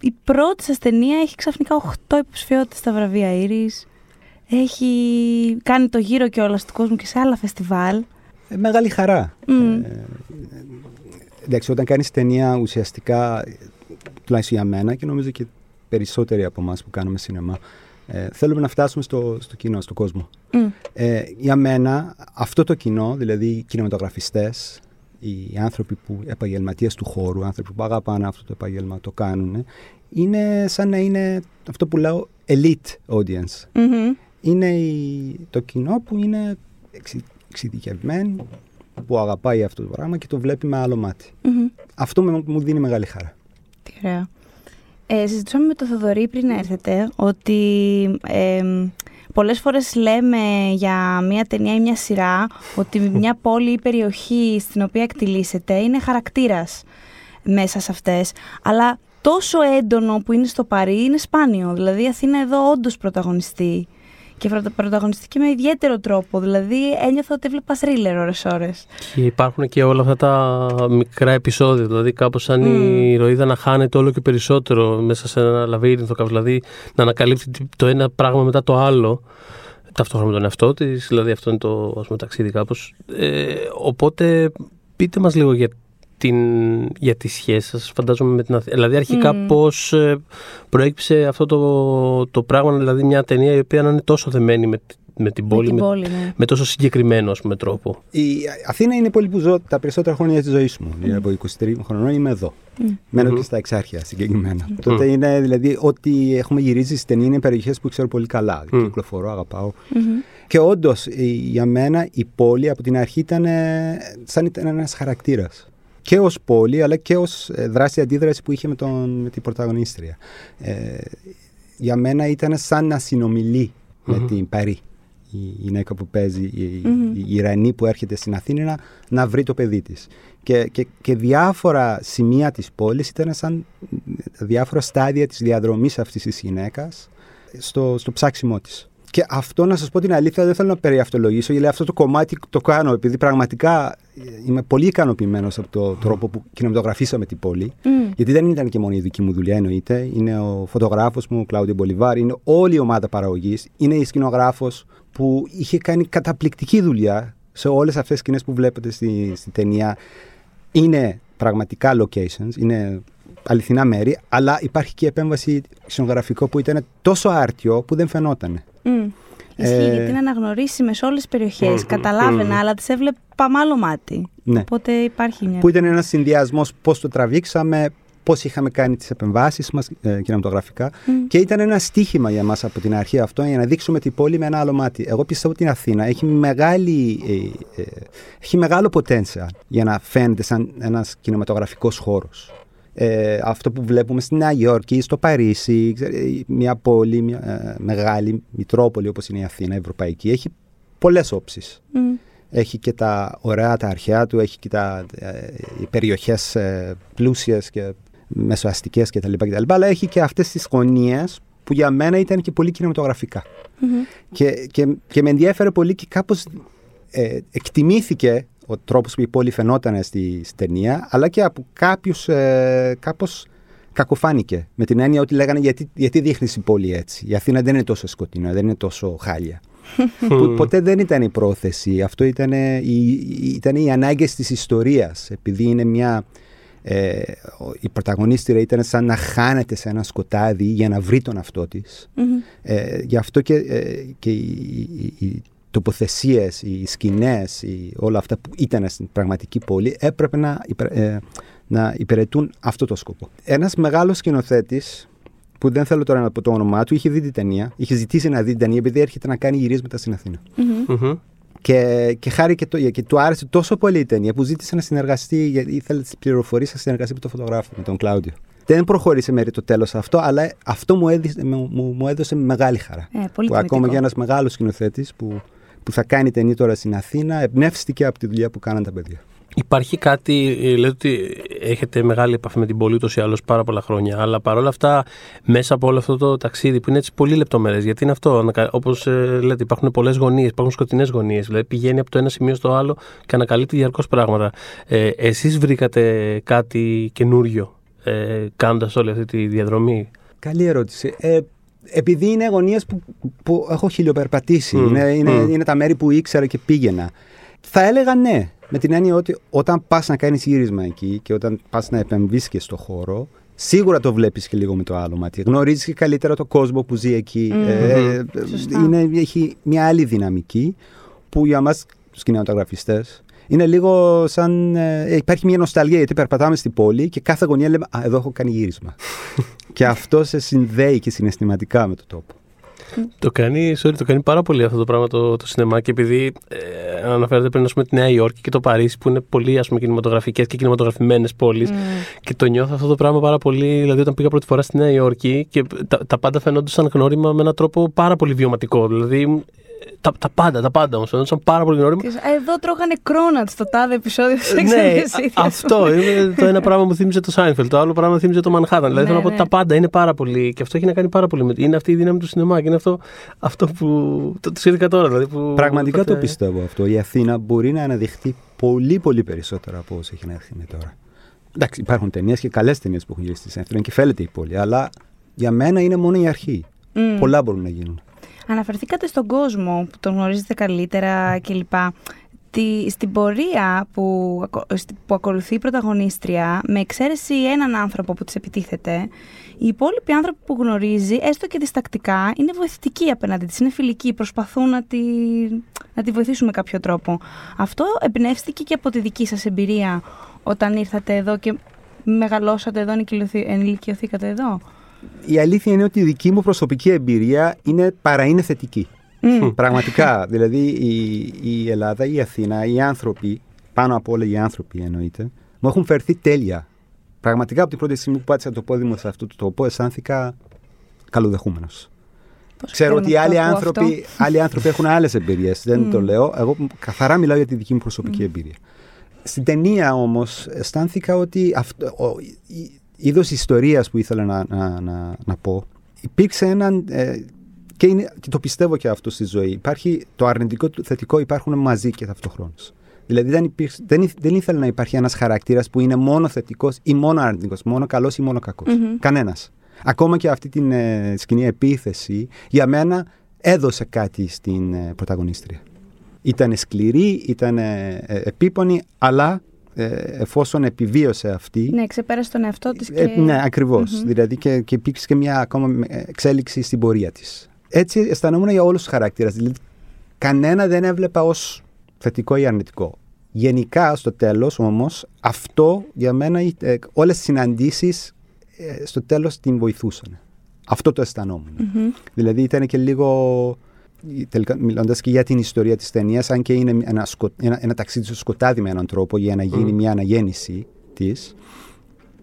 η πρώτη σας ταινία έχει ξαφνικά 8 υποψηφιότητες στα βραβεία Ήρης. Έχει κάνει το γύρο και όλα του κόσμου και σε άλλα φεστιβάλ. Ε, μεγάλη χαρά. Μμ. Ε, εντάξει, όταν κάνεις ταινία ουσιαστικά, τουλάχιστον για μένα και νομίζω και περισσότεροι από εμάς που κάνουμε σινεμά, ε, θέλουμε να φτάσουμε στο, στο κοινό, στον κόσμο. Μμ. Ε, για μένα, αυτό το κοινό, δηλαδή οι κινηματογραφιστές, οι άνθρωποι που επαγγελματίες του χώρου, οι άνθρωποι που αγαπάνε αυτό το επάγγελμα, το κάνουν, είναι σαν να είναι αυτό που λέω elite audience. Μμμ. είναι η- το κοινό που είναι εξι, εξειδικευμένο, που αγαπάει αυτό το πράγμα και το βλέπει με άλλο μάτι. Μμμ. Αυτό με- μου δίνει μεγάλη χαρά. Τι ωραία. Ε, συζητούσαμε με τον Θοδωρή πριν έρθετε ότι ε, πολλές φορές λέμε για μια ταινία ή μια σειρά ότι μια πόλη ή περιοχή στην οποία εκτιλήσεται είναι χαρακτήρας μέσα σε αυτές. Αλλά τόσο έντονο που είναι στο Παρί είναι σπάνιο. Δηλαδή η Αθήνα εδώ όντως πρωταγωνιστεί. Και πρωτα- πρωταγωνιστική με ιδιαίτερο τρόπο. Δηλαδή ένιωθα ότι έβλεπα θρίλερ ώρες-ώρες. Και υπάρχουν και όλα αυτά τα μικρά επεισόδια. Δηλαδή, κάπως σαν η ηρωίδα να χάνεται όλο και περισσότερο μέσα σε ένα λαβύρινθο. κάπως, Δηλαδή, να ανακαλύπτει το ένα πράγμα μετά το άλλο. Ταυτόχρονα με τον εαυτό της. Δηλαδή, αυτό είναι το ας πούμε, ταξίδι κάπως. Ε, οπότε, πείτε μας λίγο για, την, για τη σχέση σας φαντάζομαι με την Αθήνα. Δηλαδή αρχικά Μμμ. πώς ε, προέκυψε αυτό το, το πράγμα, δηλαδή μια ταινία η οποία να είναι τόσο δεμένη με, τη- με την πόλη, με με, την πόλη, ναι. με τόσο συγκεκριμένο ας πούμε, τρόπο. Η Αθήνα είναι η πόλη που ζω τα περισσότερα χρόνια της ζωής μου. Δηλαδή, από 23 χρονών είμαι εδώ. Μένω Μμμ. και στα εξάρχεια συγκεκριμένα. Τότε είναι δηλαδή ό,τι έχουμε γυρίσει στην ταινία είναι περιοχές που ξέρω πολύ καλά. Μμ. Κυκλοφορώ, αγαπάω. Μμμ. Και όντως για μένα η πόλη από την αρχή ήταν ε, σαν ήταν ένας χαρακτήρας. Και ως πόλη, αλλά και ως δράση αντίδραση που είχε με, τον, με την πρωταγωνίστρια. Ε, για μένα ήταν σαν να συνομιλεί με Μμμ. την Παρή. Η γυναίκα που παίζει, η, Μμμ. η Ιρανή που έρχεται στην Αθήνα να, να βρει το παιδί της. Και, και, και διάφορα σημεία της πόλης ήταν σαν διάφορα στάδια της διαδρομής αυτής της γυναίκας στο, στο ψάξιμό της. Και αυτό να σας πω την αλήθεια δεν θέλω να περιαυτολογήσω γιατί αυτό το κομμάτι το κάνω επειδή πραγματικά είμαι πολύ ικανοποιημένος από το τρόπο που κινηματογραφήσαμε την πόλη. Μμ. Γιατί δεν ήταν και μόνο η δική μου δουλειά, εννοείται. Είναι ο φωτογράφος μου, ο Κλάουδιο Μπολιβάρ, είναι όλη η ομάδα παραγωγής. Είναι η σκηνογράφος που είχε κάνει καταπληκτική δουλειά σε όλες αυτές τις σκηνές που βλέπετε στη, στη ταινία. Είναι πραγματικά locations, είναι αληθινά μέρη, αλλά υπάρχει και η επέμβαση σκηνογραφικό που ήταν τόσο άρτιο που δεν φαινόταν. Μμ. Ισχύει, Ε, γιατί είναι αναγνωρίσιμες σε όλες τις περιοχές. Καταλάβαινα, αλλά τις έβλεπα με άλλο μάτι. Ναι. Οπότε υπάρχει μια. Που ήταν ένας συνδυασμός πώς το τραβήξαμε, πώς είχαμε κάνει τις επεμβάσεις μας ε, κινηματογραφικά. Και ήταν ένα στίχημα για μας από την αρχή αυτό για να δείξουμε την πόλη με ένα άλλο μάτι. Εγώ πιστεύω ότι η Αθήνα έχει, μεγάλη, ε, ε, έχει μεγάλο potential για να φαίνεται σαν ένας κινηματογραφικός χώρος. Ε, αυτό που βλέπουμε στη Νέα Υόρκη, στο Παρίσι, ξέρε, μια πόλη, μια ε, μεγάλη μητρόπολη όπως είναι η Αθήνα, ευρωπαϊκή, έχει πολλές όψεις. Μμ. Έχει και τα ωραία, τα αρχαία του, έχει και τα, ε, οι περιοχές ε, πλούσιες και μεσοαστικές κτλ. κτλ. Αλλά έχει και αυτές τις γωνίες που για μένα ήταν και πολύ κινηματογραφικά. Μμμ. Και, και, και με ενδιέφερε πολύ και κάπως ε, εκτιμήθηκε ο τρόπος που η πόλη φαινόταν στη, στη ταινία, αλλά και από κάποιους ε, κάπως κακοφάνηκε. Με την έννοια ότι λέγανε γιατί, γιατί δείχνεις η πόλη έτσι; Η Αθήνα δεν είναι τόσο σκοτεινά, δεν είναι τόσο χάλια. που ποτέ δεν ήταν η πρόθεση. Αυτό ήταν η, ήταν οι ανάγκες της ιστορίας. Επειδή είναι μια... Ε, ο- η πρωταγωνίστρια ήταν σαν να χάνεται σε ένα σκοτάδι για να βρει τον αυτό της. Μμμ. Ε, γι' αυτό και, ε, και οι, οι, οι τοποθεσίες, οι σκηνές, οι, όλα αυτά που ήταν στην πραγματική πόλη έπρεπε να, υπερ- ε, να υπηρετούν αυτό το σκοπό. Ένας μεγάλος σκηνοθέτης που δεν θέλω τώρα να πω το όνομά του, είχε δει την ταινία, είχε ζητήσει να δει την ταινία επειδή έρχεται να κάνει γυρίσματα στην Αθήνα. Μμμ. Μμμ. Και, και χάρη και, το, και του άρεσε τόσο πολύ η ταινία που ζήτησε να συνεργαστεί, γιατί ήθελε τις πληροφορίες να συνεργαστεί με τον φωτογράφο, με τον Κλάουδιο. Δεν προχώρησε μέχρι το τέλος αυτό, αλλά αυτό μου έδωσε, μου, μου- μου έδωσε μεγάλη χαρά. Ε, πολύ που ακόμα τιμητικό. για ένας μεγάλος σκηνοθέτης που, που θα κάνει ταινία τώρα στην Αθήνα, εμπνεύστηκε από τη δουλειά που κάναν τα παιδιά. Υπάρχει κάτι, ε, λέτε ότι έχετε μεγάλη επαφή με την πόλη ούτως ή άλλως πάρα πολλά χρόνια, αλλά παρόλα αυτά μέσα από όλο αυτό το ταξίδι που είναι έτσι πολύ λεπτομέρειες, γιατί είναι αυτό, ανακα- όπως ε, λέτε υπάρχουν πολλές γωνίες, υπάρχουν σκοτεινές γωνίες, δηλαδή πηγαίνει από το ένα σημείο στο άλλο και ανακαλύπτει διαρκώς πράγματα. Ε, εσείς βρήκατε κάτι καινούριο ε, κάνοντας όλη αυτή τη διαδρομή; Καλή ερώτηση. Ε, επειδή είναι γωνίες που, που έχω χιλιοπερπατήσει, Μμμ, είναι, είναι, μμμ. είναι τα μέρη που ήξερα και πήγαινα. Θα έλεγα ναι. Με την έννοια ότι όταν πας να κάνεις γύρισμα εκεί και όταν πας να επεμβείς και στο χώρο, σίγουρα το βλέπεις και λίγο με το άλλο μάτι. Γνωρίζεις και καλύτερα το κόσμο που ζει εκεί. Μμμ. Ε, Σωστά. είναι, έχει μια άλλη δυναμική που για μας τους κινηματογραφιστές είναι λίγο σαν. ε, υπάρχει μια νοσταλγία γιατί περπατάμε στην πόλη και κάθε γωνία λέμε Α, εδώ έχω κάνει γύρισμα. και αυτό σε συνδέει και συναισθηματικά με το τόπο. Το κάνει, sorry, το κάνει πάρα πολύ αυτό το πράγμα το, το σινεμά και επειδή ε, αναφέρατε πριν ας πούμε, τη Νέα Υόρκη και το Παρίσι που είναι πολύ ας πούμε, κινηματογραφικές και κινηματογραφημένες πόλεις Μμ. και το νιώθω αυτό το πράγμα πάρα πολύ, δηλαδή όταν πήγα πρώτη φορά στη Νέα Υόρκη και τα, τα πάντα φαινόντουσαν γνώριμα με έναν τρόπο πάρα πολύ βιωματικό. Δηλαδή τα, τα πάντα, τα πάντα όμως. Φαινόταν πάρα πολύ γνώριμα. Εδώ τρώγανε κρόνατ στο τάδε επεισόδιο τη ναι, αυτό είναι το ένα πράγμα που θύμιζε το Σάινφελ, το άλλο πράγμα που θύμιζε το Μανχάταν. δηλαδή θέλω να πω ότι τα πάντα είναι πάρα πολύ. Και αυτό έχει να κάνει πάρα πολύ με. Είναι αυτή η δύναμη του σινεμά και είναι αυτό, αυτό που. Το, το είδηκα τώρα. Δηλαδή, που, Πραγματικά τότε... το πιστεύω αυτό. Η Αθήνα μπορεί να αναδειχθεί πολύ πολύ περισσότερο από όσο έχει να έρθει τώρα. Εντάξει, υπάρχουν ταινίες και καλές ταινίες που έχουν γυρίσει στη Αθήνα και φαίνεται η πόλη, αλλά για μένα είναι μόνο η αρχή. Mm. Πολλά μπορούν να γίνουν. Αναφερθήκατε στον κόσμο που τον γνωρίζετε καλύτερα κλπ. Τη, στην πορεία που, που ακολουθεί η πρωταγωνίστρια, με εξαίρεση έναν άνθρωπο που της επιτίθεται, οι υπόλοιποι άνθρωποι που γνωρίζει, έστω και διστακτικά, είναι βοηθητικοί απέναντι της, είναι φιλικοί, προσπαθούν να τη, να τη βοηθήσουν με κάποιο τρόπο. Αυτό εμπνεύστηκε και από τη δική σας εμπειρία όταν ήρθατε εδώ και μεγαλώσατε εδώ, ενηλικιωθήκατε εδώ; Η αλήθεια είναι ότι η δική μου προσωπική εμπειρία είναι, παρά είναι θετική. Πραγματικά. δηλαδή η, η Ελλάδα, η Αθήνα, οι άνθρωποι, πάνω από όλα οι άνθρωποι εννοείται, μου έχουν φερθεί τέλεια. Πραγματικά από την πρώτη στιγμή που πάτησα το πόδι μου σε αυτό το τόπο, αισθάνθηκα καλοδεχούμενος. Ξέρω ότι άλλοι άνθρωποι, άλλοι άνθρωποι έχουν άλλες εμπειρίες. Δεν το λέω. Εγώ καθαρά μιλάω για τη δική μου προσωπική εμπειρία. Στην ταινία όμως αισθάνθηκα ότι αυτό, είδος ιστορίας που ήθελα να, να, να, να πω υπήρξε έναν ε, και, είναι, και το πιστεύω και αυτό στη ζωή υπάρχει το αρνητικό το θετικό υπάρχουν μαζί και ταυτόχρονα. Δηλαδή δεν, υπήρξε, δεν, δεν ήθελα να υπάρχει ένας χαρακτήρας που είναι μόνο θετικός ή μόνο αρνητικός, μόνο καλός ή μόνο κακός. Mm-hmm. Κανένας. Ακόμα και αυτή την ε, σκηνή επίθεση για μένα έδωσε κάτι στην ε, πρωταγωνίστρια. Ήταν σκληρή, ήταν ε, επίπονη, αλλά ε, εφόσον επιβίωσε αυτή. Ναι, ξεπέρασε τον εαυτό της. Ε, και... ναι, ακριβω Δηλαδή και, και υπήρξε και μια ακόμα εξέλιξη στην πορεία της. Έτσι αισθανόμουν για όλους τους χαρακτήρε. Δηλαδή, κανένα δεν έβλεπα ως θετικό ή αρνητικό. Γενικά, στο τέλος όμως, αυτό για μένα, ε, όλες τις συναντήσεις στο τέλος την βοηθούσαν. Αυτό το αισθανόμουν. Δηλαδή ήταν και λίγο τελικά μιλώντας και για την ιστορία της ταινίας, αν και είναι ένα, σκο, ένα, ένα ταξίδι στο σκοτάδι με έναν τρόπο για να γίνει μια αναγέννηση της,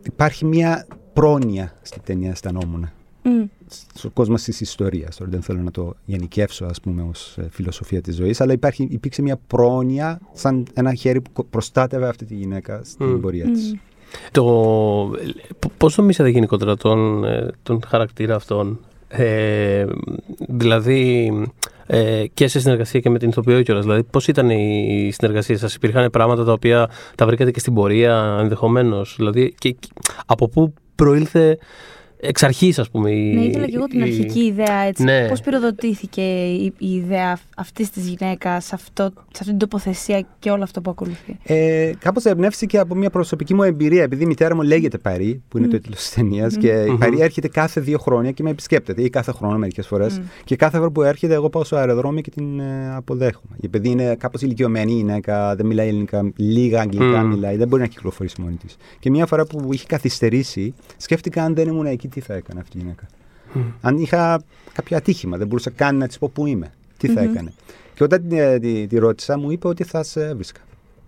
υπάρχει μια πρόνοια στην ταινία αισθανόμουν. Mm. Στον κόσμος της ιστορίας. Τώρα δεν θέλω να το γενικεύσω, ας πούμε, ως ε, φιλοσοφία της ζωής, αλλά υπάρχει, υπήρξε μια πρόνοια, σαν ένα χέρι που προστάτευε αυτή τη γυναίκα στην mm. πορεία της. Το... Πώς νομίζετε γενικότερα τον, ε, τον χαρακτήρα αυτόν ε, δηλαδή ε, και σε συνεργασία και με την ηθοποιό κιόλας. Δηλαδή πώς ήταν η συνεργασία σας, υπήρχαν πράγματα τα οποία τα βρήκατε και στην πορεία ενδεχομένως; Δηλαδή και από πού προήλθε εξ αρχής, ας πούμε. Ναι, ήθελα και εγώ την αρχική ιδέα έτσι. Ναι. Πώς πυροδοτήθηκε η, η ιδέα αυτής της γυναίκας σε, σε αυτή την τοποθεσία και όλο αυτό που ακολουθεί; Ε, Κάπως εμπνεύστηκε από μια προσωπική μου εμπειρία. Επειδή η μητέρα μου λέγεται Παρή, που είναι mm. το τίτλος της ταινίας, mm. και η Παρή έρχεται κάθε δύο χρόνια και με επισκέπτεται, ή κάθε χρόνο μερικές φορές. Mm. Και κάθε φορά που έρχεται, εγώ πάω στο αεροδρόμιο και την ε, αποδέχομαι. Επειδή είναι κάπως ηλικιωμένη η γυναίκα, δεν μιλάει ελληνικά, λίγα αγγλικά mm. μιλάει, δεν μπορεί να κυκλοφορήσει μόνη της. Και μια φορά που είχε καθυστερήσει, σκέφτηκα αν δεν ήμουν εκεί τι θα έκανε αυτή η γυναίκα. Mm. Αν είχα κάποιο ατύχημα, δεν μπορούσα καν να της πω πού είμαι, τι θα mm-hmm. έκανε. Και όταν τη, τη, τη, ρώτησα, μου είπε ότι θα σε έβρισκα.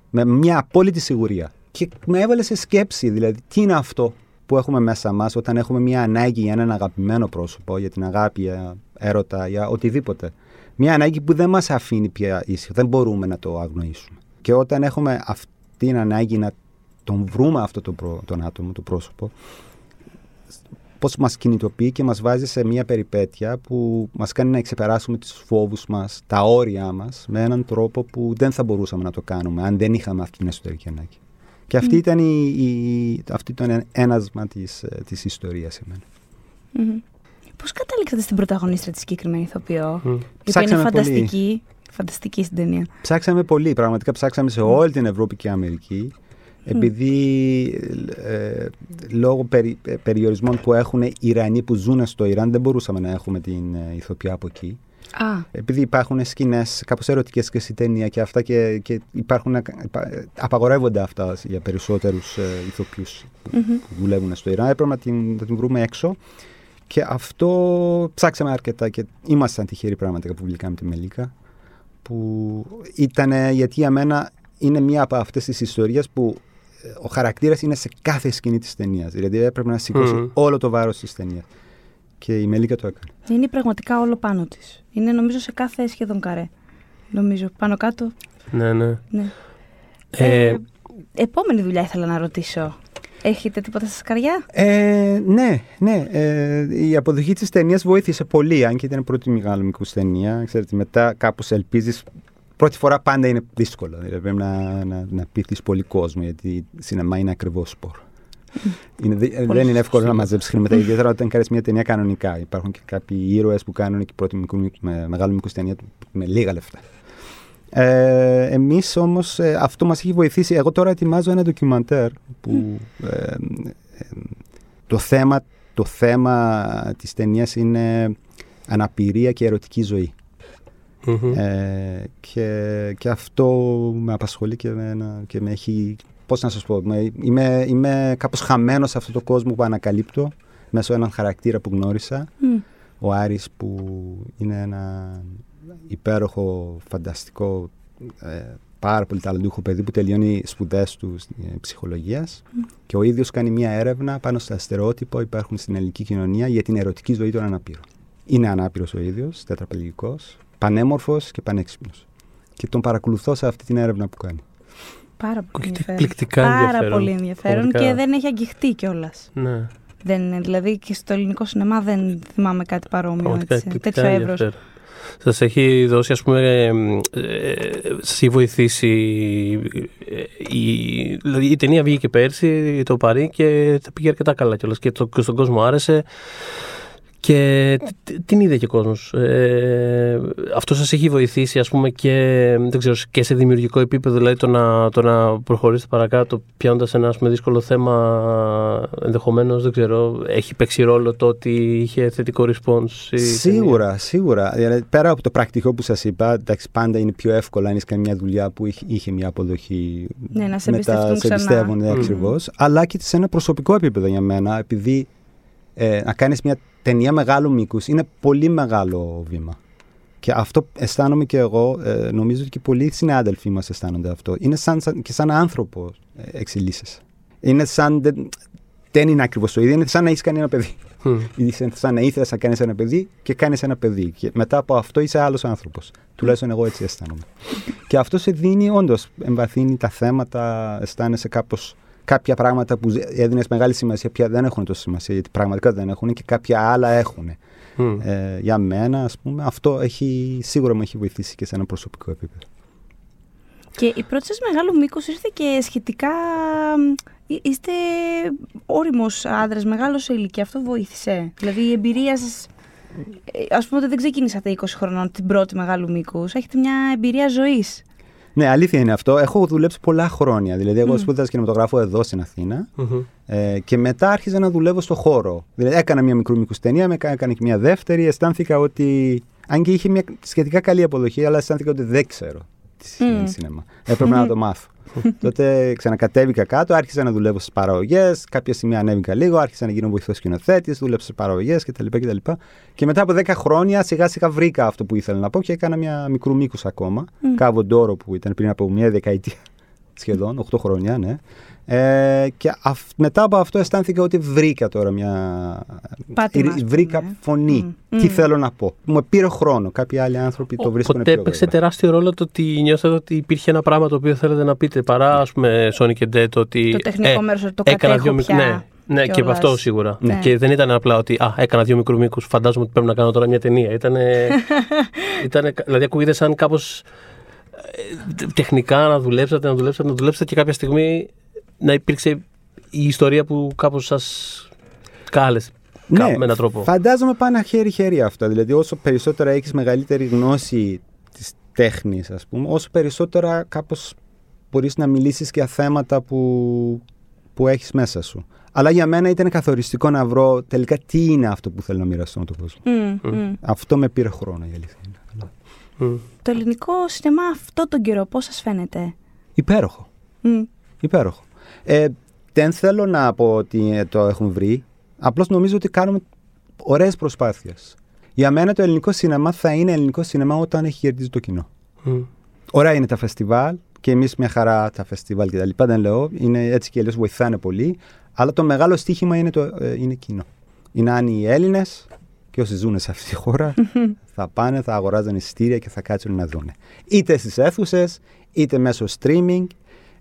Με μια απόλυτη σιγουρία. Και με έβαλε σε σκέψη, δηλαδή, τι είναι αυτό που έχουμε μέσα μας όταν έχουμε μια ανάγκη για έναν αγαπημένο πρόσωπο, για την αγάπη, για έρωτα, για οτιδήποτε. Μια ανάγκη που δεν μας αφήνει πια ήσυχο, δεν μπορούμε να το αγνοήσουμε. Και όταν έχουμε αυτή την ανάγκη να τον βρούμε αυτό το, τον άτομο, το πρόσωπο, πώς μας κινητοποιεί και μας βάζει σε μια περιπέτεια που μας κάνει να ξεπεράσουμε τους φόβους μας, τα όρια μας με έναν τρόπο που δεν θα μπορούσαμε να το κάνουμε αν δεν είχαμε αυτή την εσωτερική ανάγκη. Και αυτή ήταν η, η, αυτή το ένασμα της, ε, της ιστορίας σε μένα. Mm-hmm. Πώς καταλήξατε στην πρωταγωνίστρια της συγκεκριμένη ηθοποιό, mm. η οποία είναι φανταστική, φανταστική στην ταινία. Ψάξαμε πολύ, πραγματικά ψάξαμε σε όλη την Ευρώπη και Αμερική επειδή ε, λόγω περι, ε, περιορισμών που έχουν οι Ιρανοί που ζουν στο Ιράν δεν μπορούσαμε να έχουμε την ε, ηθοποιά από εκεί. Α. Επειδή υπάρχουν σκηνές κάπως ερωτικές και στην ταινία και αυτά και, και υπάρχουν, απαγορεύονται αυτά για περισσότερους ε, ηθοποιούς που, mm-hmm. που δουλεύουν στο Ιράν. Έπρεπε να την, να την βρούμε έξω. Και αυτό ψάξαμε αρκετά και ήμασταν τυχεροί πραγματικά που βγήκαμε τη Μελίκα. Που ήταν γιατί για μένα είναι μία από αυτές τις ιστορίες που ο χαρακτήρας είναι σε κάθε σκηνή της ταινίας. Δηλαδή έπρεπε να σηκώσει όλο το βάρος της ταινίας. Και η Μελίκα το έκανε. Είναι πραγματικά όλο πάνω της. Είναι νομίζω σε κάθε σχεδόν καρέ. Νομίζω. Πάνω κάτω. Ναι, ναι. Ναι. Ε, Ε, επόμενη δουλειά ήθελα να ρωτήσω. Έχετε τίποτα στα σκαριά; Ε, ναι, ναι. Ε, η αποδοχή της ταινίας βοήθησε πολύ, αν και ήταν η πρώτη μεγάλη μικρού ταινία. Ξέρετε, μετά κάπως ελπίζεις Πρώτη φορά πάντα είναι δύσκολο. Δηλαδή πρέπει να, να, να πείθεις πολύ κόσμο, γιατί σινεμά είναι ακριβώς σπορ. Είναι, δι- δεν είναι εύκολο να μαζέψεις χρήματα, ιδιαίτερα όταν κάνεις μια ταινία κανονικά. Υπάρχουν και κάποιοι ήρωες που κάνουν και πρώτη μικρού, με, μεγάλου μικρούς ταινία με λίγα λεφτά. Ε, Εμείς όμως αυτό μας έχει βοηθήσει. Εγώ τώρα ετοιμάζω ένα ντοκιμαντέρ που ε, ε, το θέμα, το θέμα της ταινίας είναι αναπηρία και ερωτική ζωή. Μμμ. Ε, και, και αυτό με απασχολεί και με, ένα- και με έχει. Πώς να σας πω, με, είμαι, είμαι κάπως χαμένος σε αυτό το κόσμο που ανακαλύπτω μέσω έναν χαρακτήρα που γνώρισα. Μμ. Ο Άρης που είναι ένα υπέροχο, φανταστικό, ε, πάρα πολύ ταλαντούχο παιδί που τελειώνει σπουδές του ε, ψυχολογίας και ο ίδιος κάνει μια έρευνα πάνω στα στερεότυπα που υπάρχουν στην ελληνική κοινωνία για την ερωτική ζωή των αναπήρων. Είναι ανάπηρος ο ίδιος, τετραπληγικός, πανέμορφος και πανέξυπνος. Και τον παρακολουθώ σε αυτή την έρευνα που κάνει. Πάρα πολύ Ακούγεται ενδιαφέρον. εκπληκτικά Πάρα ενδιαφέρον. πολύ ενδιαφέρον Πραγματικά. και δεν έχει αγγιχτεί κιόλας. Ναι, Δεν είναι, δηλαδή και στο ελληνικό σινεμά δεν θυμάμαι κάτι παρόμοιο. πραγματικά Έτσι, εκπληκτικά τέτοιο εύρος. ενδιαφέρον. Σας έχει δώσει, ας πούμε, ε, ε, σας έχει βοηθήσει ε, η, δηλαδή η ταινία βγήκε πέρσι, το Παρί και τα πήγε αρκετά καλά κιόλας και, το, και στον κόσμο άρεσε και τ- τ- την είδε και ο κόσμος. Ε, αυτό σας έχει βοηθήσει, ας πούμε, και, δεν ξέρω, και σε δημιουργικό επίπεδο, δηλαδή το να, το να προχωρήσετε παρακάτω πιάνοντας ένα ας πούμε, δύσκολο θέμα, ενδεχομένως, δεν ξέρω, έχει παίξει ρόλο το ότι είχε θετικό response. η ταινία; Σίγουρα, σίγουρα. Δηλαδή, πέρα από το πρακτικό που σας είπα, εντάξει, πάντα είναι πιο εύκολο αν έχει κάνει μια δουλειά που είχε, είχε μια αποδοχή. Ναι, να σε μετά εμπιστευτούν σε ξανά. εμπιστεύουν, ναι, Μμμ. ακριβώς. Αλλά και σε ένα προσωπικό επίπεδο για μένα, επειδή ε, να κάνεις μια ταινία μεγάλου μήκους είναι πολύ μεγάλο βήμα. Και αυτό αισθάνομαι και εγώ, ε, νομίζω ότι και πολλοί συνάδελφοί μας αισθάνονται αυτό. Είναι σαν, σαν, και σαν άνθρωπος ε, εξελίσσεσαι. Είναι σαν. Δεν, δεν είναι ακριβώς το ίδιο, είναι σαν να έχεις κάνει ένα παιδί. Μμ. Είσαι σαν να ήθελες να κάνεις ένα παιδί και κάνεις ένα παιδί. Και μετά από αυτό είσαι άλλος άνθρωπος. Τουλάχιστον εγώ έτσι αισθάνομαι. και αυτό σε δίνει, όντως, εμβαθύνει τα θέματα, αισθάνεσαι κάπως. Κάποια πράγματα που έδινες μεγάλη σημασία πια δεν έχουν τόσο σημασία, γιατί πραγματικά δεν έχουν και κάποια άλλα έχουν. Μμ. Ε, για μένα, ας πούμε, αυτό έχει, σίγουρα μου έχει βοηθήσει και σε ένα προσωπικό επίπεδο. Και η πρώτη σας μεγάλο μήκος ήρθε και σχετικά... μ, εί- Είστε όριμος άντρας, μεγάλο σε ηλικία. Αυτό βοήθησε; Δηλαδή η εμπειρία σας... ε, Ας πούμε ότι δεν ξεκίνησατε 20 χρονών την πρώτη μεγάλου μήκους. Έχετε μια εμπειρία ζωής; Ναι, αλήθεια είναι αυτό. Έχω δουλέψει πολλά χρόνια. Δηλαδή, εγώ Μμ. σπούδασα κινηματογράφο εδώ στην Αθήνα. Μμμ. Ε, και μετά άρχισα να δουλεύω στο χώρο. Δηλαδή έκανα μια μικρού μήκους ταινία, με έκανα και μια δεύτερη. Αισθάνθηκα ότι. Αν και είχε μια σχετικά καλή αποδοχή, αλλά αισθάνθηκα ότι δεν ξέρω τι σημαίνει Μμ. σινεμά. Έπρεπε να το μάθω. Τότε ξανακατέβηκα κάτω, άρχισα να δουλεύω στις παραγωγές. Κάποια στιγμή ανέβηκα λίγο, άρχισα να γίνω βοηθός σκηνοθέτης, δούλεψα στις παραγωγές κτλ, κτλ. Και μετά από 10 χρόνια σιγά σιγά βρήκα αυτό που ήθελα να πω και έκανα μια μικρού μήκους ακόμα. Μμ. Κάβο Ντόρο που ήταν πριν από μια δεκαετία σχεδόν, 8 χρόνια, ναι. Ε, και αυ- μετά από αυτό αισθάνθηκα ότι βρήκα τώρα μια. Πάτημα, ε, ας βρήκα πούμε. φωνή. Μμ. Τι Μμ. θέλω να πω; Μου πήρε χρόνο. Κάποιοι άλλοι άνθρωποι το βρίσκουν Οπότε πιο έπαιξε γρήγορα. τεράστιο ρόλο το ότι νιώσατε ότι υπήρχε ένα πράγμα το οποίο θέλετε να πείτε παρά ας πούμε Sonic and Dead ότι Το τεχνικό μέρος, ότι το έκανα κατέχω δύο μικ- πια Ναι, ναι και κιόλας. αυτό σίγουρα. Ναι. Και δεν ήταν απλά ότι α, έκανα δύο μικρούς μήκους, φαντάζομαι ότι πρέπει να κάνω τώρα μια ταινία. Ήτανε, ήτανε, δηλαδή ακούγεται σαν κάπως ε, τεχνικά να δουλέψατε, να δουλέψατε, να δουλέψατε και κάποια στιγμή να υπήρξε η ιστορία που κάπως σας κάλεσε Ναι, με έναν τρόπο. Φαντάζομαι πάνε χέρι-χέρι αυτά. Δηλαδή, όσο περισσότερα έχεις μεγαλύτερη γνώση της τέχνης, ας πούμε, όσο περισσότερα κάπως μπορείς να μιλήσεις για θέματα που, που έχεις μέσα σου. Αλλά για μένα ήταν καθοριστικό να βρω τελικά τι είναι αυτό που θέλω να μοιραστώ με τον κόσμο. Μμ, μμ. Αυτό με πήρε χρόνο η αλήθεια είναι. Αλλά Μμ. Το ελληνικό σινεμά αυτό τον καιρό πώς σας φαίνεται; Υπέροχο. Μμ. Υπέροχο. Ε, δεν θέλω να πω ότι ε, το έχουν βρει. Απλώς νομίζω ότι κάνουμε ωραίες προσπάθειες. Για μένα το ελληνικό σινεμά θα είναι ελληνικό σινεμά όταν έχει κερδίσει το κοινό. Μμ. Ωραία είναι τα φεστιβάλ και εμείς μια χαρά τα φεστιβάλ και τα λοιπά. Δεν λέω, είναι έτσι και αλλιώς βοηθάνε πολύ. Αλλά το μεγάλο στίχημα είναι το ε, είναι κοινό. Είναι αν οι Έλληνες και όσοι ζουν σε αυτή τη χώρα θα πάνε, θα αγοράζουν εισιτήρια και θα κάτσουν να δουν. Είτε στις αίθουσες, είτε μέσω streaming,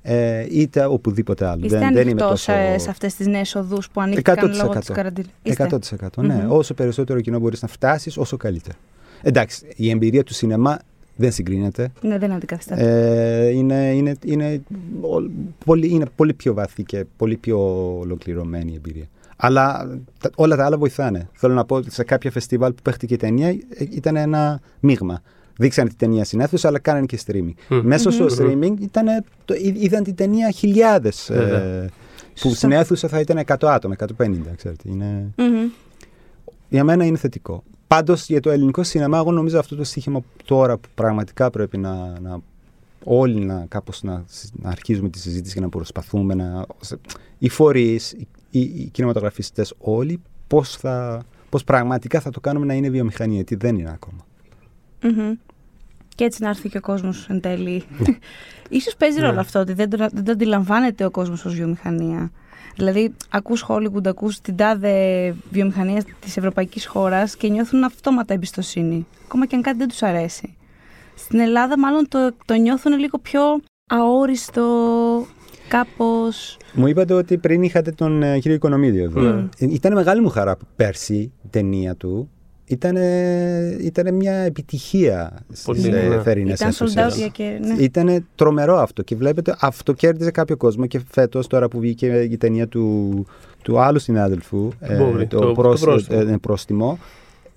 ε, είτε οπουδήποτε άλλο. Είστε δεν, δεν είμαι ανοιχτός τόσο... ε, σε αυτές τις νέες οδούς που ανοίχθηκαν λόγω 100%. της καραντίνας. Είστε. 100% ναι. Μμμ. Όσο περισσότερο κοινό μπορείς να φτάσεις, όσο καλύτερα. Εντάξει, η εμπειρία του σινεμά δεν συγκρίνεται. Ναι, δεν αντικαθιστάται. Ε, είναι, είναι, είναι, ο- πολύ, είναι πολύ πιο βαθύ και πολύ πιο ολοκληρωμένη η εμπειρία. Αλλά τα- όλα τα άλλα βοηθάνε. Θέλω να πω ότι σε κάποια φεστιβάλ που παίχτηκε η ταινία ε, ήταν ένα μείγμα. Δείξανε την ταινία στην αίθουσα, αλλά κάνανε και streaming. Μμμ. Μέσα στο Μμμ. streaming ήταν, το, είδ- είδαν την ταινία χιλιάδες. Βέβαια. Ε, που Σωστά. στην αίθουσα θα ήταν 100 άτομα, 150, ξέρετε. Είναι... Μμμ. Για μένα είναι θετικό. Πάντως για το ελληνικό σινεμά, εγώ νομίζω αυτό το στοίχημα τώρα που πραγματικά πρέπει να, να όλοι να κάπως να, συ- να αρχίζουμε τη συζήτηση και να προσπαθούμε να. σε- οι φορείς, οι, οι, οι κινηματογραφιστές όλοι, πώς θα. Πώς πραγματικά θα το κάνουμε να είναι βιομηχανία, γιατί δεν είναι ακόμα. Μμμ. Και έτσι να έρθει και ο κόσμος εν τέλει. Ναι. Ίσως παίζει ρόλο αυτό ότι δεν το, δεν το αντιλαμβάνεται ο κόσμος ως βιομηχανία. Δηλαδή, ακούς Hollywood, ακούς την τάδε βιομηχανία της ευρωπαϊκής χώρας και νιώθουν αυτόματα εμπιστοσύνη. Ακόμα και αν κάτι δεν τους αρέσει. Στην Ελλάδα μάλλον το, το νιώθουν λίγο πιο αόριστο, κάπως... Μου είπατε ότι πριν είχατε τον ε, κύριο Οικονομίδη εδώ. Ναι. Ε, Ήταν μεγάλη μου χαρά που πέρσι η ταινία του ήταν, ήταν μια επιτυχία Πολύ, στις ναι. ε, θερινές Ήταν sold αίθουσες. out για και... Ναι. Ήταν τρομερό αυτό και βλέπετε αυτό κέρδιζε κάποιο κόσμο και φέτος τώρα που βγήκε η ταινία του, του άλλου συνάδελφου Μπόβρη, το- το πρόσ- πρόστιμο. ε, πρόστιμο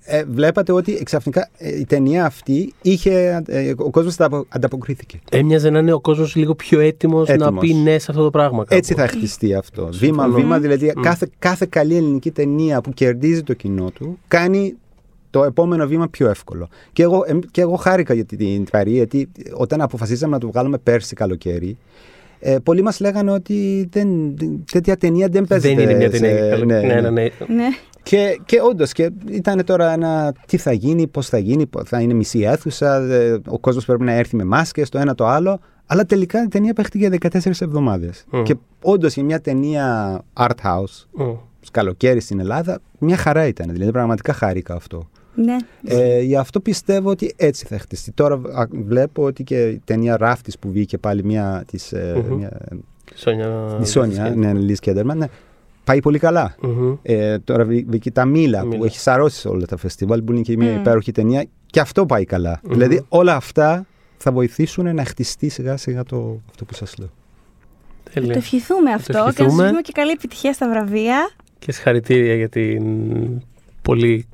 ε, βλέπατε ότι ξαφνικά ε, η ταινία αυτή είχε, ε, ο κόσμος ανταπο- ανταποκρίθηκε. Έμοιαζε να είναι ο κόσμος λίγο πιο έτοιμος να Έτοιμος. πει ναι σε αυτό το πράγμα. κάπου. Έτσι θα χτιστεί αυτό. Συμφωνώ. Βήμα-βήμα, δηλαδή Μμ. κάθε, κάθε καλή ελληνική ταινία που κερδίζει το κοινό του κάνει το επόμενο βήμα πιο εύκολο. Και εγώ, εμ- και εγώ χάρηκα για την, την Παρή, γιατί όταν αποφασίσαμε να το βγάλουμε πέρσι καλοκαίρι, ε, πολλοί μας λέγανε ότι δεν, τέτοια ταινία δεν παίζεται. Δεν είναι μια ταινία. σε- καλό- ναι, ναι, ναι, ναι. ναι. Και, και όντως, και ήταν τώρα ένα τι θα γίνει, πώς θα γίνει, πώς θα είναι μισή αίθουσα, ε, ο κόσμος πρέπει να έρθει με μάσκες, το ένα το άλλο. Αλλά τελικά η ταινία παίχτηκε για 14 εβδομάδες. Μμ. Και όντως για μια ταινία art house, Μμ. καλοκαίρι στην Ελλάδα, μια χαρά ήταν. Δηλαδή πραγματικά χάρηκα αυτό. Ναι. Ε, γι' αυτό πιστεύω ότι έτσι θα χτιστεί. Τώρα α, βλέπω ότι και η ταινία Ράφτης που βγήκε πάλι μια της, ε, Μμμ. μια, Τη Σόνια. της Σόνια, ναι, Λίζ Κέντερμαν, ναι, πάει πολύ καλά. Μμμ. Ε, τώρα βγ- βγήκε τα Μίλα Τα που Μίλα. έχει σαρώσει σε όλα τα φεστιβάλ που είναι και μια Μμ. υπέροχη ταινία και αυτό πάει καλά. Μμμ. Δηλαδή όλα αυτά θα βοηθήσουν να χτιστεί σιγά σιγά το, αυτό που σας λέω. Τέλεια. Το ευχηθούμε το αυτό και να σας ευχηθούμε. ευχηθούμε και καλή επιτυχία στα βραβεία. Και συγχαρητήρια για την πολύ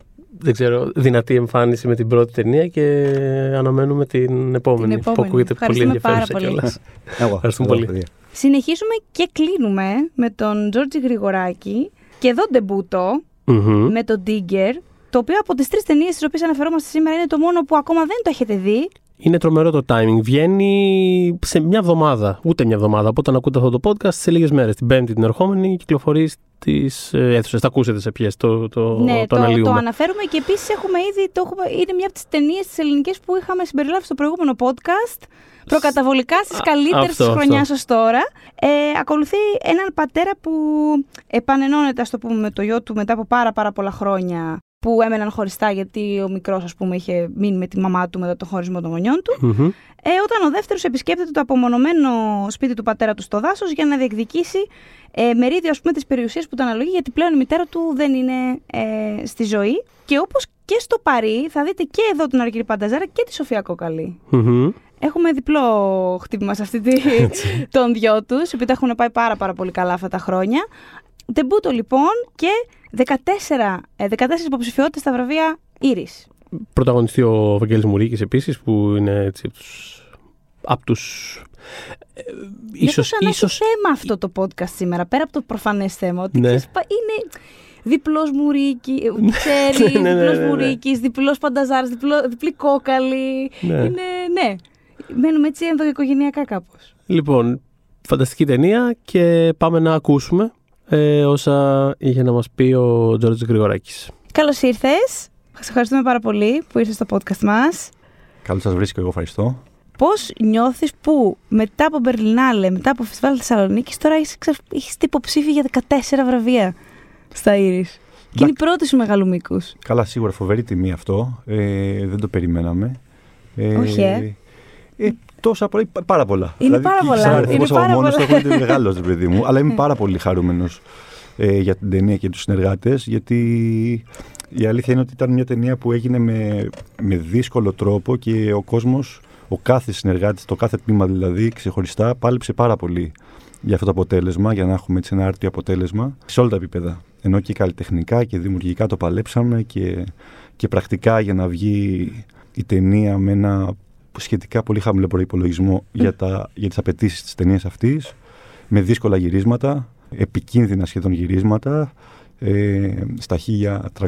δεν ξέρω, δυνατή εμφάνιση με την πρώτη ταινία και αναμένουμε την επόμενη. Την Που επόμενη. ακούγεται πολύ Ευχαριστούμε πάρα ενδιαφέρουσα πολύ. κιόλας. Εγώ, Ευχαριστούμε εγώ, πολύ. παιδιά. Συνεχίζουμε και κλείνουμε με τον Τζόρτζι Γρηγοράκη και εδώ ντεμπούτο Μμμ. με τον Digger, το οποίο από τις τρεις ταινίες στις οποίες αναφερόμαστε σήμερα είναι το μόνο που ακόμα δεν το έχετε δει. Είναι τρομερό το timing. Βγαίνει σε μια εβδομάδα, ούτε μια εβδομάδα. Από όταν ακούτε αυτό το podcast, σε λίγες μέρες. Την Πέμπτη την ερχόμενη κυκλοφορεί στι αίθουσες. Θα ακούσετε σε ποιες το, το, ναι, το, το, αναλύουμε. το αναφέρουμε και επίσης έχουμε ήδη, το έχουμε, είναι μια από τις ταινίες τις ελληνικές που είχαμε συμπεριλάβει στο προηγούμενο podcast. Προκαταβολικά στις Α, καλύτερες αυτό, της αυτό. χρονιάς ως τώρα. Ε, ακολουθεί έναν πατέρα που επανενώνεται, ας το πούμε, με το γιο του μετά από πάρα πάρα πολλά χρόνια που έμεναν χωριστά γιατί ο μικρός, ας πούμε, είχε μείνει με τη μαμά του μετά τον χωρισμό των γονιών του. Μμμ. Ε, όταν ο δεύτερος επισκέπτεται το απομονωμένο σπίτι του πατέρα του στο δάσος για να διεκδικήσει ε, μερίδιο ας πούμε, της περιουσίας που του αναλογεί γιατί πλέον η μητέρα του δεν είναι ε, στη ζωή. Και όπως και στο Παρί θα δείτε και εδώ τον Αργύρι Πανταζάρα και τη Σοφία Κόκαλη. Μμμ. Έχουμε διπλό χτύπημα σε αυτή τη, των δυο τους, επειδή τα έχουν πάει πάρα, πάρα πολύ καλά αυτά τα χρόνια. Ντεμπούτο λοιπόν και 14, ε, 14 υποψηφιότητες στα βραβεία Ήρης. Πρωταγωνιστεί ο Βαγγέλης Μουρίκης επίσης που είναι έτσι από τους, απ' τους ε, Ίσως, ίσως, να ίσως έχει θέμα αυτό το podcast σήμερα, πέρα από το προφανές θέμα, ότι Ναι. ξέρεις, πα- είναι διπλός Μουρίκη, ξέρεις, Ναι, ναι, ναι, διπλός ναι, ναι. Μουρίκης, διπλός Πανταζάρας, διπλό, διπλή Κόκαλη. ναι. Είναι, ναι, μένουμε έτσι ενδοοικογενειακά κάπως. Λοιπόν, φανταστική ταινία και πάμε να ακούσουμε ε, όσα είχε να μας πει ο Τζόρτζ Γρηγοράκης. Καλώς ήρθες. Σας ευχαριστούμε πάρα πολύ που ήρθες στο podcast μας. Καλώς σας βρίσκω, εγώ ευχαριστώ. Πώς νιώθεις που μετά από Μπερλινάλε, μετά από Φεστιβάλ Θεσσαλονίκης, τώρα είσαι, ξα- είσαι υποψήφι για 14 βραβεία στα Ήρης. Και είναι η πρώτη σου μεγάλου μήκους. Καλά, σίγουρα φοβερή τιμή αυτό. Ε, δεν το περιμέναμε. Ε, Όχι, ε. ε, τόσα πολλά, πάρα πολλά. Είναι πάρα και πολλά, σαν είναι αριθμός πάρα από μόνος πολλά. του ακούγεται μεγάλος, ρε παιδί μου. Αλλά είμαι πάρα πολύ χαρούμενος ε, για την ταινία και τους συνεργάτες, γιατί η αλήθεια είναι ότι ήταν μια ταινία που έγινε με, με δύσκολο τρόπο και ο κόσμος, ο κάθε συνεργάτης, το κάθε τμήμα δηλαδή, ξεχωριστά, πάλεψε πάρα πολύ για αυτό το αποτέλεσμα, για να έχουμε έτσι ένα άρτιο αποτέλεσμα σε όλα τα επίπεδα. Ενώ και καλλιτεχνικά και δημιουργικά το παλέψαμε και, και πρακτικά για να βγει η ταινία με ένα σχετικά πολύ χαμηλό προπολογισμό για, τα, για τις απαιτήσεις της ταινίας αυτής, με δύσκολα γυρίσματα, επικίνδυνα σχεδόν γυρίσματα, ε, στα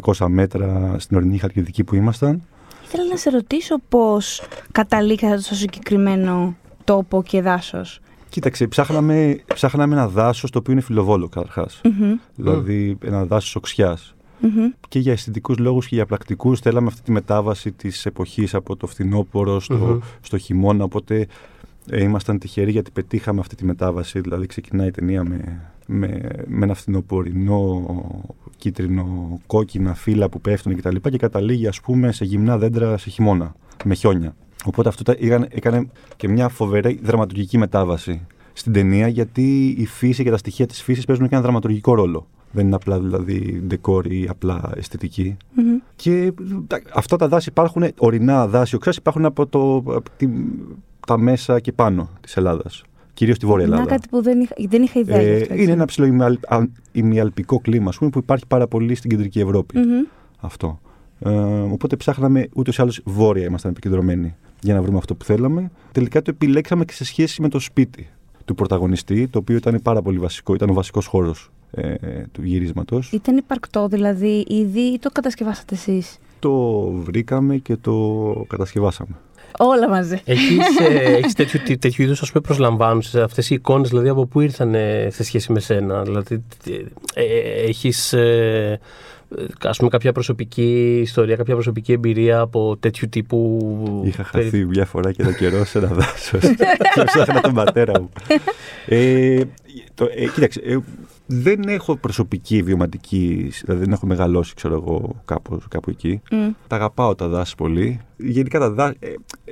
1300 μέτρα στην ορεινή χαλκιδική που ήμασταν. Ήθελα να σε ρωτήσω πώς καταλήξατε στο συγκεκριμένο τόπο και δάσος. Κοίταξε, ψάχναμε, ψάχναμε ένα δάσος το οποίο είναι φιλοβόλο καταρχάς. Δηλαδή ένα δάσος οξιάς. Και για αισθητικούς λόγους και για πρακτικούς θέλαμε αυτή τη μετάβαση της εποχής από το φθινόπωρο στο, Μμμ. στο χειμώνα. Οπότε ε, ήμασταν τυχεροί γιατί πετύχαμε αυτή τη μετάβαση. Δηλαδή ξεκινάει η ταινία με, με, με ένα φθινοπορεινό κίτρινο κόκκινα φύλλα που πέφτουν κτλ. Και, και καταλήγει ας πούμε σε γυμνά δέντρα σε χειμώνα με χιόνια. Οπότε αυτό τα- έκανε, έκανε και μια φοβερή δραματουργική μετάβαση στην ταινία γιατί η φύση και τα στοιχεία της φύσης παίζουν και ένα δραματουργικό ρόλο. Δεν είναι απλά δηλαδή ντεκόρ ή απλά αισθητική. Και τα- αυτά τα δάση υπάρχουν, ορεινά δάση οξάς υπάρχουν από, το, από τη- τα μέσα και πάνω της Ελλάδας. Κυρίως στη Βόρεια Να Ελλάδα. κάτι που δεν είχα, δεν είχα ιδέα. γι' Ε, αυτό, έτσι. είναι ένα ψηλό ημιαλ- α- ημιαλπικό κλίμα ας πούμε, που υπάρχει πάρα πολύ στην κεντρική Ευρώπη. Μμμ. Αυτό. Ε, οπότε ψάχναμε ούτως ή άλλως βόρεια ήμασταν επικεντρωμένοι για να βρούμε αυτό που θέλαμε. Τελικά το επιλέξαμε και σε σχέση με το σπίτι του πρωταγωνιστή, το οποίο ήταν πάρα πολύ βασικό, ήταν ο βασικός χώρος ε, του γυρίσματος. Ήταν υπαρκτό δηλαδή ήδη ή το κατασκευάσατε εσείς; Το βρήκαμε και το κατασκευάσαμε. Όλα μαζί. Έχεις, ε, έχεις τέτοιου, τι- τέτοιου είδους ας πούμε προσλαμβάνουσες αυτές οι εικόνες δηλαδή από πού ήρθαν ε, σε σχέση με σένα; Δηλαδή ε, ε, έχεις ε, ε, ας πούμε κάποια προσωπική ιστορία, κάποια προσωπική εμπειρία από τέτοιου τύπου Είχα περι- χαθεί μια φορά και ένα καιρό σε ένα δάσος. και ψάχνα τον πατέρα μου. Ε, το, ε, κοίταξε, ε, δεν έχω προσωπική βιωματική, δηλαδή δεν έχω μεγαλώσει, ξέρω εγώ, κάπου, κάπου εκεί. Μμ. Τα αγαπάω τα δάση πολύ. Γενικά τα δάση, ε,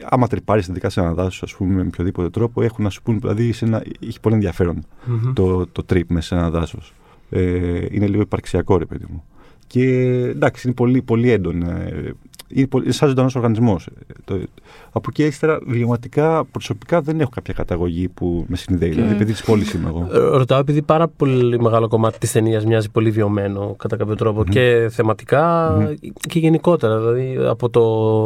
άμα τρυπάρεις ειδικά σε ένα δάσος, ας πούμε, με οποιοδήποτε τρόπο, έχουν να σου πούν, δηλαδή σε ένα, έχει πολύ ενδιαφέρον Μμμ. το, το trip μέσα σε ένα δάσος. Ε, είναι λίγο υπαρξιακό, ρε παιδί μου. Και εντάξει, είναι πολύ, πολύ έντονο. ε, Είναι, πολύ, είναι σαν ζωντανός οργανισμός. Από εκεί ύστερα, βιωματικά, προσωπικά δεν έχω κάποια καταγωγή που με συνδέει. Δηλαδή, παιδί της πόλης είμαι εγώ. Ε, Ρωτάω επειδή πάρα πολύ μεγάλο κομμάτι της ταινίας μοιάζει πολύ βιωμένο κατά κάποιο τρόπο και θεματικά Μμμ. και γενικότερα. Δηλαδή από το,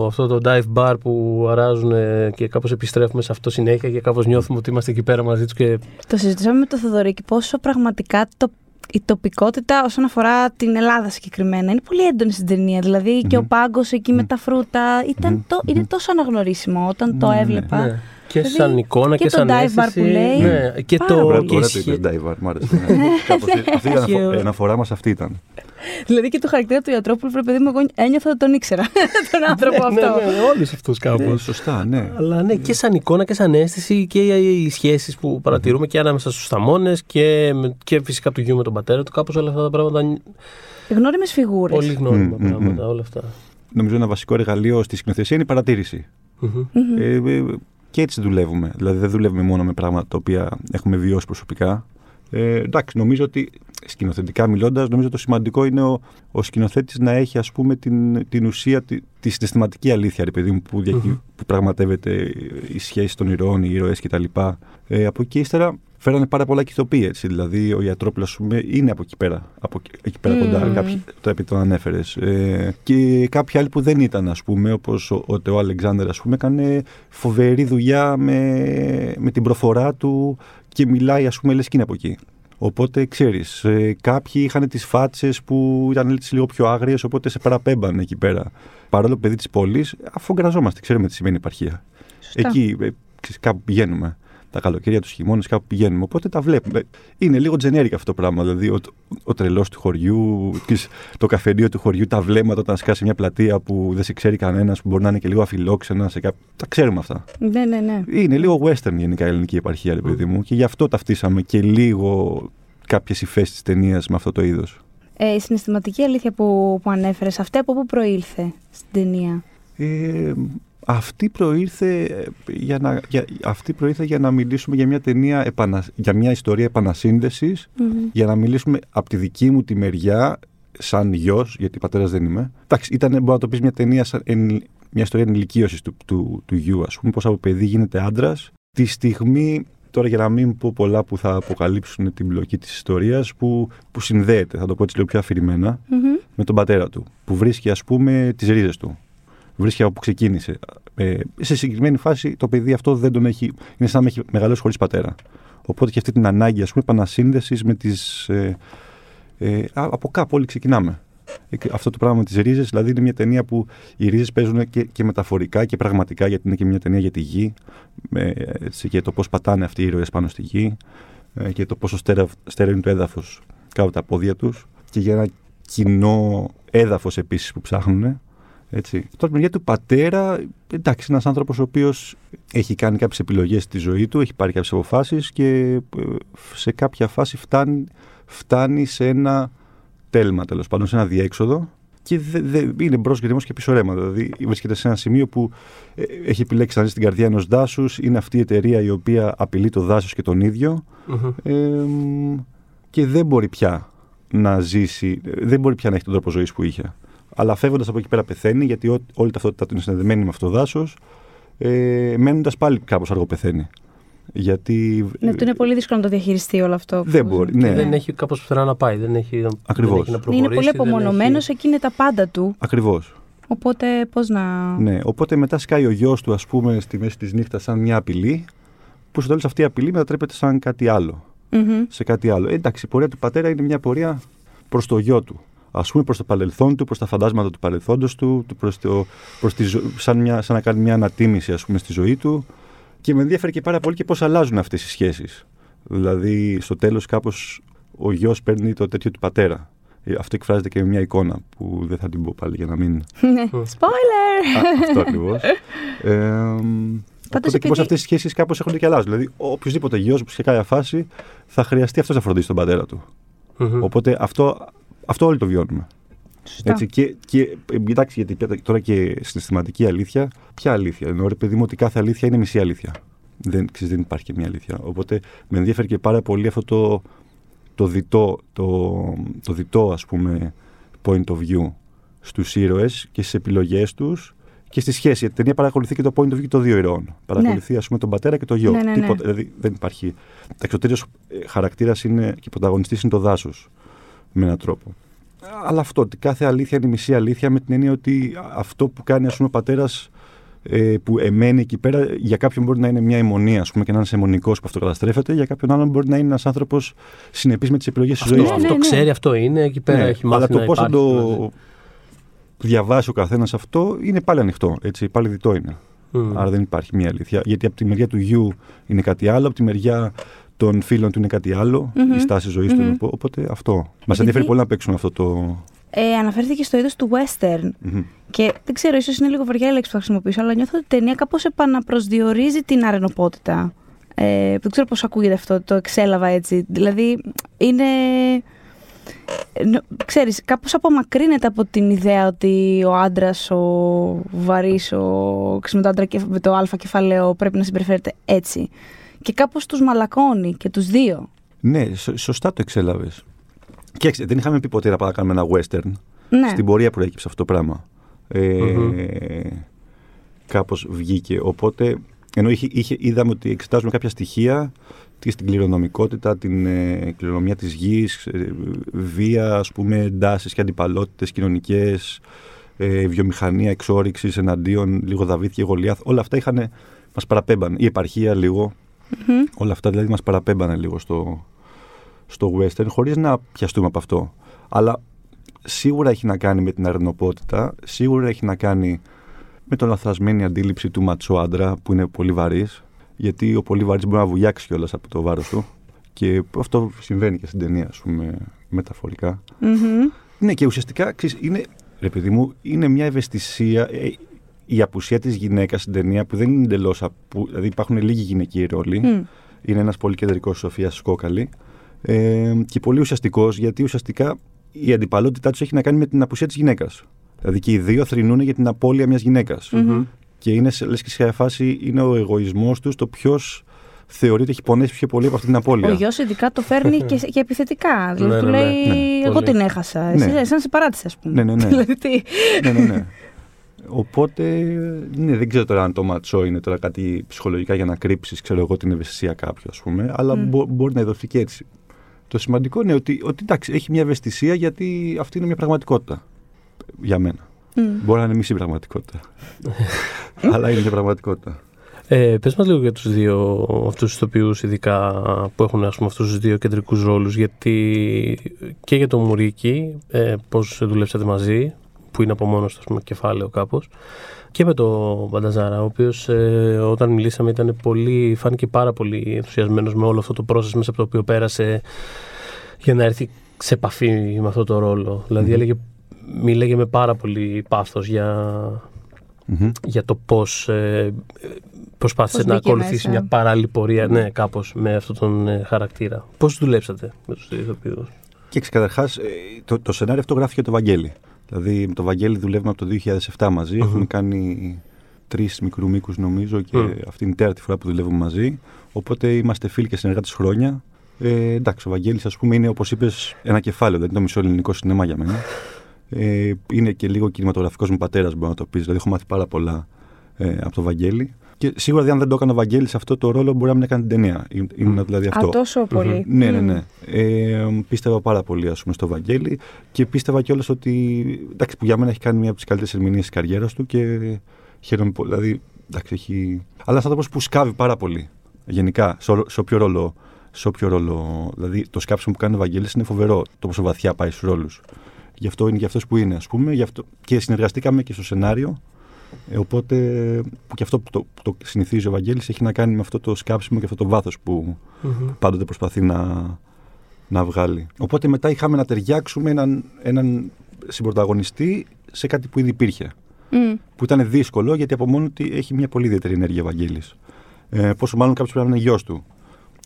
αυτό το dive bar που αράζουν ε, και κάπως επιστρέφουμε σε αυτό συνέχεια και κάπως νιώθουμε ότι είμαστε εκεί πέρα μαζί τους και Το συζητήσαμε με το Θοδωρή και πόσο πραγματικά το, η τοπικότητα όσον αφορά την Ελλάδα συγκεκριμένα είναι πολύ έντονη στην ταινία. Δηλαδή και ο πάγκος εκεί με τα φρούτα ήταν Μμμ. το, είναι τόσο αναγνωρίσιμο όταν το Ναι, ναι, έβλεπα. Ναι. Και Δηλαδή, σαν εικόνα και, και το σαν dive bar αίσθηση. που λέει. Ναι. Και Πάρα το. πολύ. Ωραία, και ωραία το σχε- είπε, Ντάιβαρ, μ' άρεσε. ναι. Κάπως έτσι. Αυτή η Και αναφο- ο- η αναφορά μας αυτή ήταν. Δηλαδή και το χαρακτήρα του Ιατρόπουλου, πρέπει παιδί μου, εγώ ένιωθα ότι τον ήξερα. τον άνθρωπο Ναι, αυτό. ναι, ναι, όλους αυτούς Ναι, κάπως. σωστά, ναι. Αλλά ναι, και σαν εικόνα και σαν αίσθηση και οι σχέσεις που παρατηρούμε και ανάμεσα στους θαμώνε και, με- και φυσικά του γιου με τον πατέρα του. Κάπως όλα αυτά τα πράγματα. είναι Γνώριμες φιγούρες. Πολύ γνώριμα Μμ, μμ, πράγματα μμ. όλα αυτά. Νομίζω ένα βασικό εργαλείο στη σκηνοθεσία είναι η παρατήρηση. Μμμ. Ε, ε, και έτσι δουλεύουμε. Δηλαδή δεν δουλεύουμε μόνο με πράγματα τα οποία έχουμε βιώσει προσωπικά. Ε, εντάξει, νομίζω ότι σκηνοθετικά μιλώντας, νομίζω το σημαντικό είναι ο, ο σκηνοθέτης να έχει ας πούμε την, την ουσία, τη, τη συναισθηματική αλήθεια, ρε παιδί μου, που, διακυ- Μμμ. που πραγματεύεται η σχέση των ηρώων, οι ήρωες κτλ. Ε, από εκεί ύστερα φέρανε πάρα πολλά και ηθοποιοί, έτσι. Δηλαδή ο Ιατρόπουλος, ας πούμε, είναι από εκεί πέρα. Από εκεί- εκεί πέρα Μμμ. κοντά. Κάποιοι, το επί το ανέφερες. Ε, και κάποιοι άλλοι που δεν ήταν, ας πούμε, όπως ο, ο Τεό Αλεξάνδρ, ας πούμε, έκανε φοβερή δουλειά με, με την προφορά του και μιλάει, ας πούμε, λες και είναι από εκεί. Οπότε ξέρεις, ε, κάποιοι είχαν τις φάτσες που ήταν έτσι λίγο πιο άγριες, οπότε σε παραπέμπαν εκεί πέρα. Παρόλο παιδί της πόλης, αφού γκραζόμαστε, ξέρουμε τι σημαίνει επαρχία. Σωστά. Εκεί ε, ξέρεις, κάπου πηγαίνουμε. Τα καλοκαίρια, τους χειμώνες, κάπου πηγαίνουμε. Οπότε τα βλέπουμε. Είναι λίγο generic αυτό το πράγμα. Δηλαδή, ο, ο τρελός του χωριού, ξέρεις, το καφενείο του χωριού, τα βλέμματα όταν σκάσει μια πλατεία που δεν σε ξέρει κανένας, που μπορεί να είναι και λίγο αφιλόξενα. Σε κά... Τα ξέρουμε αυτά. Ναι, ναι, ναι. Είναι λίγο western γενικά η ελληνική επαρχία, ρε παιδί μου. Και γι' αυτό ταυτίσαμε και λίγο κάποιες υφές της ταινίας με αυτό το είδος. Ε, η συναισθηματική αλήθεια που, που ανέφερες, αυτή από πού προήλθε στην ταινία; Ε, αυτή προήρθε, ε, για να, για, αυτή προήρθε για να μιλήσουμε για μια ταινία, επανα, για μια ιστορία επανασύνδεσης, για να μιλήσουμε από τη δική μου τη μεριά, σαν γιος, γιατί πατέρας δεν είμαι. Εντάξει, ήταν, μπορεί να το πεις μια ταινία, σαν, εν, μια ιστορία ενηλικίωσης του, του, του γιου, ας πούμε, πώς από παιδί γίνεται άντρας. Τη στιγμή, τώρα για να μην πω πολλά που θα αποκαλύψουν την πλοκή της ιστορίας, που, που συνδέεται, θα το πω έτσι λίγο πιο αφηρημένα, με τον πατέρα του, που βρίσκει ας πούμε τις ρίζες του βρίσκει από που ξεκίνησε. Ε, σε συγκεκριμένη φάση το παιδί αυτό δεν τον έχει. είναι σαν να έχει μεγαλώσει χωρίς πατέρα. Οπότε και αυτή την ανάγκη ας πούμε, επανασύνδεσης με τις. Ε, ε, από κάπου όλοι ξεκινάμε. Ε, αυτό το πράγμα με τις ρίζες, δηλαδή είναι μια ταινία που οι ρίζες παίζουν και, και μεταφορικά και πραγματικά, γιατί είναι και μια ταινία για τη γη, με, έτσι, και το πώς πατάνε αυτοί οι ήρωες πάνω στη γη, ε, και το πόσο στέρεο είναι το έδαφος κάτω από τα πόδια τους, και για ένα κοινό έδαφος επίσης που ψάχνουν. Έτσι. Τώρα, μεριά του πατέρα, εντάξει, ένας άνθρωπος ο οποίος έχει κάνει κάποιες επιλογές στη ζωή του, έχει πάρει κάποιες αποφάσεις και ε, σε κάποια φάση φτάνει, φτάνει σε ένα τέλμα, τέλος πάντων, σε ένα διέξοδο και δε, δε, είναι μπρος και και πίσω ρέμα. Δηλαδή, βρίσκεται σε ένα σημείο που ε, έχει επιλέξει να ζει στην καρδιά ενός δάσους. Είναι αυτή η εταιρεία η οποία απειλεί το δάσος και τον ίδιο. Ε, και δεν μπορεί πια να ζήσει, δεν μπορεί πια να έχει τον τρόπο ζωής που είχε αλλά φεύγοντας από εκεί πέρα πεθαίνει, γιατί ό, όλη τα ταυτότητα του είναι συνδεδεμένη με αυτό το δάσος, ε, μένοντας πάλι κάπως αργό πεθαίνει. Γιατί. Ναι, του είναι πολύ δύσκολο να το διαχειριστεί όλο αυτό. Δεν μπορεί. Ναι. δεν έχει κάπως πουθενά να πάει. Δεν έχει, Ακριβώς. Δεν έχει να προχωρήσει. Είναι πολύ απομονωμένο, έχει... εκεί είναι τα πάντα του. Ακριβώς. Οπότε πώς να. Ναι, οπότε μετά σκάει ο γιος του, ας πούμε, στη μέση της νύχτας σαν μια απειλή, που στο τέλος αυτή η απειλή μετατρέπεται σαν κάτι άλλο. Mm-hmm. Σε κάτι άλλο. Ε, εντάξει, η πορεία του πατέρα είναι μια πορεία προς το γιο του ας πούμε, προς το παρελθόν του, προς τα φαντάσματα του παρελθόντος του, προς το, προς τη, σαν, μια, σαν να κάνει μια ανατίμηση ας πούμε, στη ζωή του. Και με ενδιαφέρει και πάρα πολύ και πώς αλλάζουν αυτές οι σχέσεις. Δηλαδή, στο τέλος, κάπως ο γιος παίρνει το τέτοιο του πατέρα. Ε, αυτό εκφράζεται και με μια εικόνα που δεν θα την πω πάλι για να μην. Ναι. Spoiler! Αυτό ακριβώς. ε, Οπότε και πώς αυτές οι σχέσεις κάπως έχουν και αλλάζουν. Δηλαδή, οποιοδήποτε γιος που σε κάποια φάση θα χρειαστεί αυτός να φροντίσει τον πατέρα του. Οπότε αυτό αυτό όλοι το βιώνουμε. Έτσι, και, και εντάξει, γιατί τώρα και συναισθηματική αλήθεια, ποια αλήθεια; Εννοώ ρε παιδί μου ότι κάθε αλήθεια είναι μισή αλήθεια. Δεν, ξέρεις, δεν υπάρχει και μια αλήθεια. Οπότε με ενδιαφέρει και πάρα πολύ αυτό το, το διτό, το, το διτό ας πούμε point of view στους ήρωες και στις επιλογές τους και στη σχέση. Γιατί η ταινία παρακολουθεί και το point of view των δύο ηρώων. Παρακολουθεί ναι. ας πούμε τον πατέρα και το γιο. Ναι, ναι, ναι. Τίποτα, δηλαδή δεν υπάρχει. Εξωτερικός χαρακτήρας είναι και πρωταγωνιστής είναι το δάσος με έναν τρόπο. Αλλά αυτό, ότι κάθε αλήθεια είναι μισή αλήθεια με την έννοια ότι αυτό που κάνει ας πούμε, ο πατέρας ε, που εμένει εκεί πέρα, για κάποιον μπορεί να είναι μια αιμονία ας πούμε, και να είναι αιμονικό που αυτό καταστρέφεται, για κάποιον άλλον μπορεί να είναι ένας άνθρωπος συνεπής με τις επιλογές της ζωής. Αυτό, αυτό ξέρει, αυτό είναι, εκεί πέρα ναι, έχει μάθει. Αλλά το πώς θα το διαβάσει ο καθένας αυτό είναι πάλι ανοιχτό. Έτσι, πάλι διτό είναι. Mm. Άρα δεν υπάρχει μια αλήθεια. Γιατί από τη μεριά του γιου είναι κάτι άλλο, από τη μεριά των φίλων του είναι κάτι άλλο, mm-hmm. η στάση ζωής mm-hmm. του. Οπότε αυτό. Μας ενδιαφέρει πολύ να παίξουμε αυτό το. Ε, αναφέρθηκε στο είδος του western. Mm-hmm. Και δεν ξέρω, ίσως είναι λίγο βαριά η λέξη που θα χρησιμοποιήσω, αλλά νιώθω ότι η ταινία κάπως επαναπροσδιορίζει την αρενοπότητα. Ε, δεν ξέρω πώς ακούγεται αυτό, το εξέλαβα έτσι. Δηλαδή, είναι. Ξέρεις, κάπως απομακρύνεται από την ιδέα ότι ο άντρας, ο βαρύς, ο με το άντρα με το αλφα κεφαλαίο πρέπει να συμπεριφέρεται έτσι και κάπως τους μαλακώνει και τους δύο. Ναι, σωστά το εξέλαβες. Και δεν είχαμε πει ποτέ να πάμε να κάνουμε ένα western. Ναι. Στην πορεία που προέκυψε αυτό το πράγμα. Ε, Κάπως βγήκε. Οπότε, ενώ είχε, είχε, είδαμε ότι εξετάζουμε κάποια στοιχεία στην κληρονομικότητα, την ε, κληρονομιά της γης, ε, βία, ας πούμε, εντάσεις και αντιπαλότητες κοινωνικές, ε, βιομηχανία εξόριξης εναντίον λίγο Δαβίδ και Γολιάθ. Όλα αυτά είχαν, μας παραπέμπαν. Η επαρχία λίγο, Mm-hmm. Όλα αυτά δηλαδή μας παραπέμπανε λίγο στο, στο western χωρίς να πιαστούμε από αυτό. Αλλά σίγουρα έχει να κάνει με την αρνοπότητα, σίγουρα έχει να κάνει με τον λαθασμένη αντίληψη του ματσό άντρα που είναι πολύ βαρύς γιατί ο πολύ βαρύς μπορεί να βουλιάξει κιόλας από το βάρος του και αυτό συμβαίνει και στην ταινία, ας πούμε, μεταφορικά. Mm-hmm. Ναι, και ουσιαστικά, ξέρεις, είναι, ρε παιδί μου, είναι μια ευαισθησία, ε, η απουσία της γυναίκας στην ταινία που δεν είναι εντελώς. Δηλαδή υπάρχουν λίγοι γυναικοί ρόλοι. Mm. Είναι ένας πολύ κεντρικός Σοφία Σκόκαλη. Ε, και πολύ ουσιαστικός γιατί ουσιαστικά η αντιπαλότητά τους έχει να κάνει με την απουσία της γυναίκας. Δηλαδή και οι δύο θρυνούν για την απώλεια μιας γυναικα Και είναι, σε- λες και σε φάση είναι ο εγωισμός τους το ποιος θεωρεί ότι έχει πονέσει πιο πολύ από αυτή την απώλεια. Ο γιος ειδικά το φέρνει και, και επιθετικά. Δηλαδή Ναι, του ναι, ναι. λέει: Ναι, Εγώ πολύ. την έχασα. Εσύ, Ναι. σαν σε παράτησε, ας πούμε. Ναι, ναι, ναι. δηλαδή, τι. ναι, ναι, ναι. Οπότε, ναι, δεν ξέρω τώρα αν το ματσό είναι τώρα κάτι ψυχολογικά για να κρύψεις, ξέρω εγώ, την ευαισθησία κάποιου, ας πούμε, αλλά Μμ. μπο- μπορεί να ειδωθεί και έτσι. Το σημαντικό είναι ότι, ότι εντάξει, έχει μια ευαισθησία γιατί αυτή είναι μια πραγματικότητα. Για μένα. Μμ. Μπορεί να είναι μισή πραγματικότητα. αλλά είναι μια πραγματικότητα. Ε, πες μας λίγο για τους δύο αυτούς τους ηθοποιούς ειδικά που έχουν ας πούμε αυτούς τους δύο κεντρικούς ρόλους γιατί και για τον Μουρίκη ε, πώς δουλέψατε μαζί που είναι από μόνος του ας πούμε, κεφάλαιο κάπως και με τον Μπανταζάρα ο οποίος ε, όταν μιλήσαμε ήταν πολύ, φάνηκε πάρα πολύ ενθουσιασμένος με όλο αυτό το process μέσα από το οποίο πέρασε για να έρθει σε επαφή με αυτό το ρόλο δηλαδή Μμμ. έλεγε, μίλαγε με πάρα πολύ πάθος για, Μμμ. για το πώς ε, προσπάθησε Πώς να μπήκε ακολουθήσει μέσα. μια παράλληλη πορεία, ναι, κάπως με αυτόν τον ε, χαρακτήρα. Πώς δουλέψατε με τους δύο ηθοποιούς; Και καταρχάς, το, το σενάριο αυτό γράφει και το Βαγγέλη. Δηλαδή, με το Βαγγέλη δουλεύουμε από το 2007 μαζί. Μμμ. Έχουμε κάνει τρεις μικρού μήκους, νομίζω, και Μμ. αυτή είναι η τέταρτη φορά που δουλεύουμε μαζί. Οπότε είμαστε φίλοι και συνεργάτες χρόνια. Ε, εντάξει, ο Βαγγέλης, ας πούμε, είναι όπως είπες, ένα κεφάλαιο. Δεν είναι το μισό ελληνικό σινεμά για μένα. Ε, είναι και λίγο κινηματογραφικός μου πατέρας, μπορεί να το πεις. Δηλαδή, έχω μάθει πάρα πολλά ε, από το Βαγγέλη. Και σίγουρα, αν δεν το έκανε ο Βαγγέλης σε αυτό το ρόλο, μπορεί να μην έκανε την ταινία. Ήμουν ήμουν δηλαδή αυτό. Α, τόσο πολύ. Ναι, ναι, Μμ. ναι. Ε, πίστευα πάρα πολύ ας πούμε, στο Βαγγέλη και πίστευα κιόλας ότι. Εντάξει, που για μένα έχει κάνει μία από τις καλύτερες ερμηνείες της καριέρας του και χαίρομαι πολύ. Δηλαδή, εντάξει, έχει. Αλλά ένας άνθρωπος που σκάβει πάρα πολύ. Γενικά, σε, ό- σε όποιο ρόλο. Σε όποιο ρόλο. Δηλαδή, το σκάψιμο που κάνει ο Βαγγέλης είναι φοβερό το πόσο βαθιά πάει στους ρόλους. Γι' αυτό είναι και αυτός που είναι, ας πούμε. Γι αυτό... Και συνεργαστήκαμε και στο σενάριο. Ε, οπότε, που και αυτό που το, που το συνηθίζει ο Βαγγέλης έχει να κάνει με αυτό το σκάψιμο και αυτό το βάθος που, πάντοτε προσπαθεί να, να βγάλει. Οπότε μετά είχαμε να ταιριάξουμε έναν, έναν συμπροταγωνιστή σε κάτι που ήδη υπήρχε. Μμ. Που ήταν δύσκολο γιατί από μόνο του έχει μια πολύ ιδιαίτερη ενέργεια ο Βαγγέλης. Ε, πόσο μάλλον κάποιος πρέπει να είναι γιος του.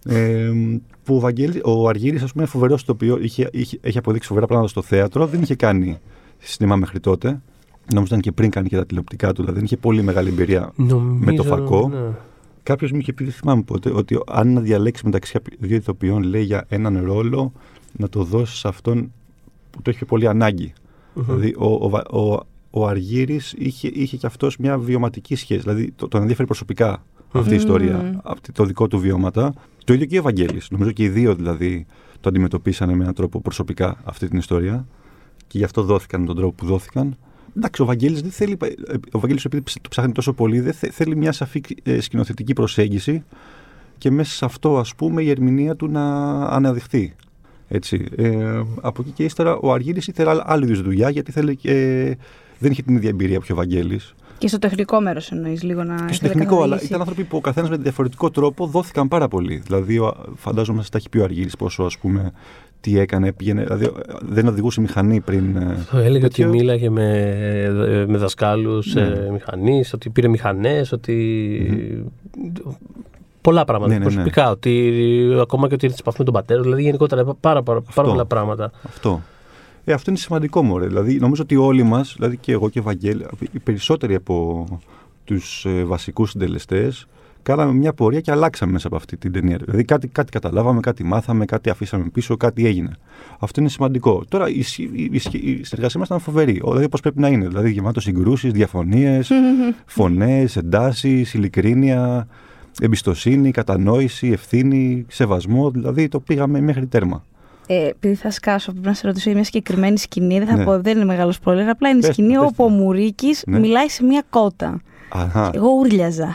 Ε, που ο, Βαγγέλης, ο Αργύρης, ας πούμε, είναι φοβερός το οποίο είχε, είχε, έχει αποδείξει φοβερά πράγματα στο θέατρο. Δεν είχε κάνει σινεμά μέχρι τότε. Νομίζω ήταν και πριν κάνει και τα τηλεοπτικά του, δηλαδή δεν είχε πολύ μεγάλη εμπειρία Νομίζω, με το φακό. ναι. Κάποιος μου είχε πει, δεν θυμάμαι πότε, ότι αν να διαλέξει μεταξύ κάποιου- δύο ηθοποιών, λέει για έναν ρόλο, να το δώσει σε αυτόν που το έχει πιο πολύ ανάγκη. Μμμ. Δηλαδή, ο, ο, Βα- ο, ο Αργύρης είχε, είχε και αυτός μια βιωματική σχέση. Δηλαδή, το, τον ενδιαφέρει προσωπικά αυτή η Μμμ. ιστορία, αυτή, το δικό του βιώματα. Το ίδιο και ο Ευαγγέλης. Νομίζω και οι δύο δηλαδή το αντιμετωπίσανε με έναν τρόπο προσωπικά αυτή την ιστορία και γι' αυτό δόθηκαν με τον τρόπο που δόθηκαν. Εντάξει, ο Βαγγέλης δεν θέλει. ε, Ο Βαγγέλης, επειδή το ψάχνει τόσο πολύ, δεν θε- θέλει μια σαφή ε, σκηνοθετική προσέγγιση και μέσα σε αυτό, ας πούμε, η ερμηνεία του να αναδειχθεί. Έτσι. Ε, από εκεί και ύστερα, ο Αργύρης ήθελε άλλ- άλλη είδους δουλειά, γιατί θέλει και, δεν είχε την ίδια εμπειρία πιο ο Βαγγέλης. Και στο τεχνικό μέρος εννοείς λίγο να. Και στο ήθελε τεχνικό, αλλά καθοδήγηση. ήταν άνθρωποι που ο καθένας με διαφορετικό τρόπο δόθηκαν πάρα πολύ. Δηλαδή, ο- φαντάζομαι σας τα έχει πει ο Αργύρης πόσο, ας πούμε, τι έκανε, πήγαινε. Δηλαδή, ε, δεν οδηγούσε μηχανή πριν. ε, Το έλεγε ότι τέτοιο. μίλαγε με, ε, με δασκάλους Ναι. ε, μηχανής, ότι πήρε μηχανές, ότι... Πολλά πράγματα Ναι, ναι, ναι. προσωπικά, ότι ακόμα και ότι ήρθε σε επαφή με τον πατέρα, δηλαδή γενικότερα πάρα, πάρα, πάρα, Αυτό. πολλά πράγματα. Αυτό. Ε, αυτό είναι σημαντικό μωρέ. Δηλαδή, νομίζω ότι όλοι μας, δηλαδή και εγώ και ο Βαγγέλη, οι περισσότεροι από τους ε, βασικούς συντελεστές, κάναμε μια πορεία και αλλάξαμε μέσα από αυτή την ταινία. Δηλαδή, κάτι, κάτι καταλάβαμε, κάτι μάθαμε, κάτι αφήσαμε πίσω, κάτι έγινε. Αυτό είναι σημαντικό. Τώρα, η, η, η, η συνεργασία μας ήταν φοβερή. Δηλαδή, όπω πρέπει να είναι. Δηλαδή, γεμάτος συγκρούσεις, διαφωνίες, φωνές, εντάσεις, ειλικρίνεια, εμπιστοσύνη, κατανόηση, ευθύνη, σεβασμό. Δηλαδή, το πήγαμε μέχρι τέρμα. Ε, επειδή θα σκάσω, πρέπει να σε ρωτήσω για μια συγκεκριμένη σκηνή. Δεν θα Ναι. πω, δεν είναι μεγάλο spoiler. Απλά είναι η Πες σκηνή το, πες όπου ο το. Μουρίκης Ναι. μιλάει σε μια κότα. Αχα. Εγώ ούρλιαζα.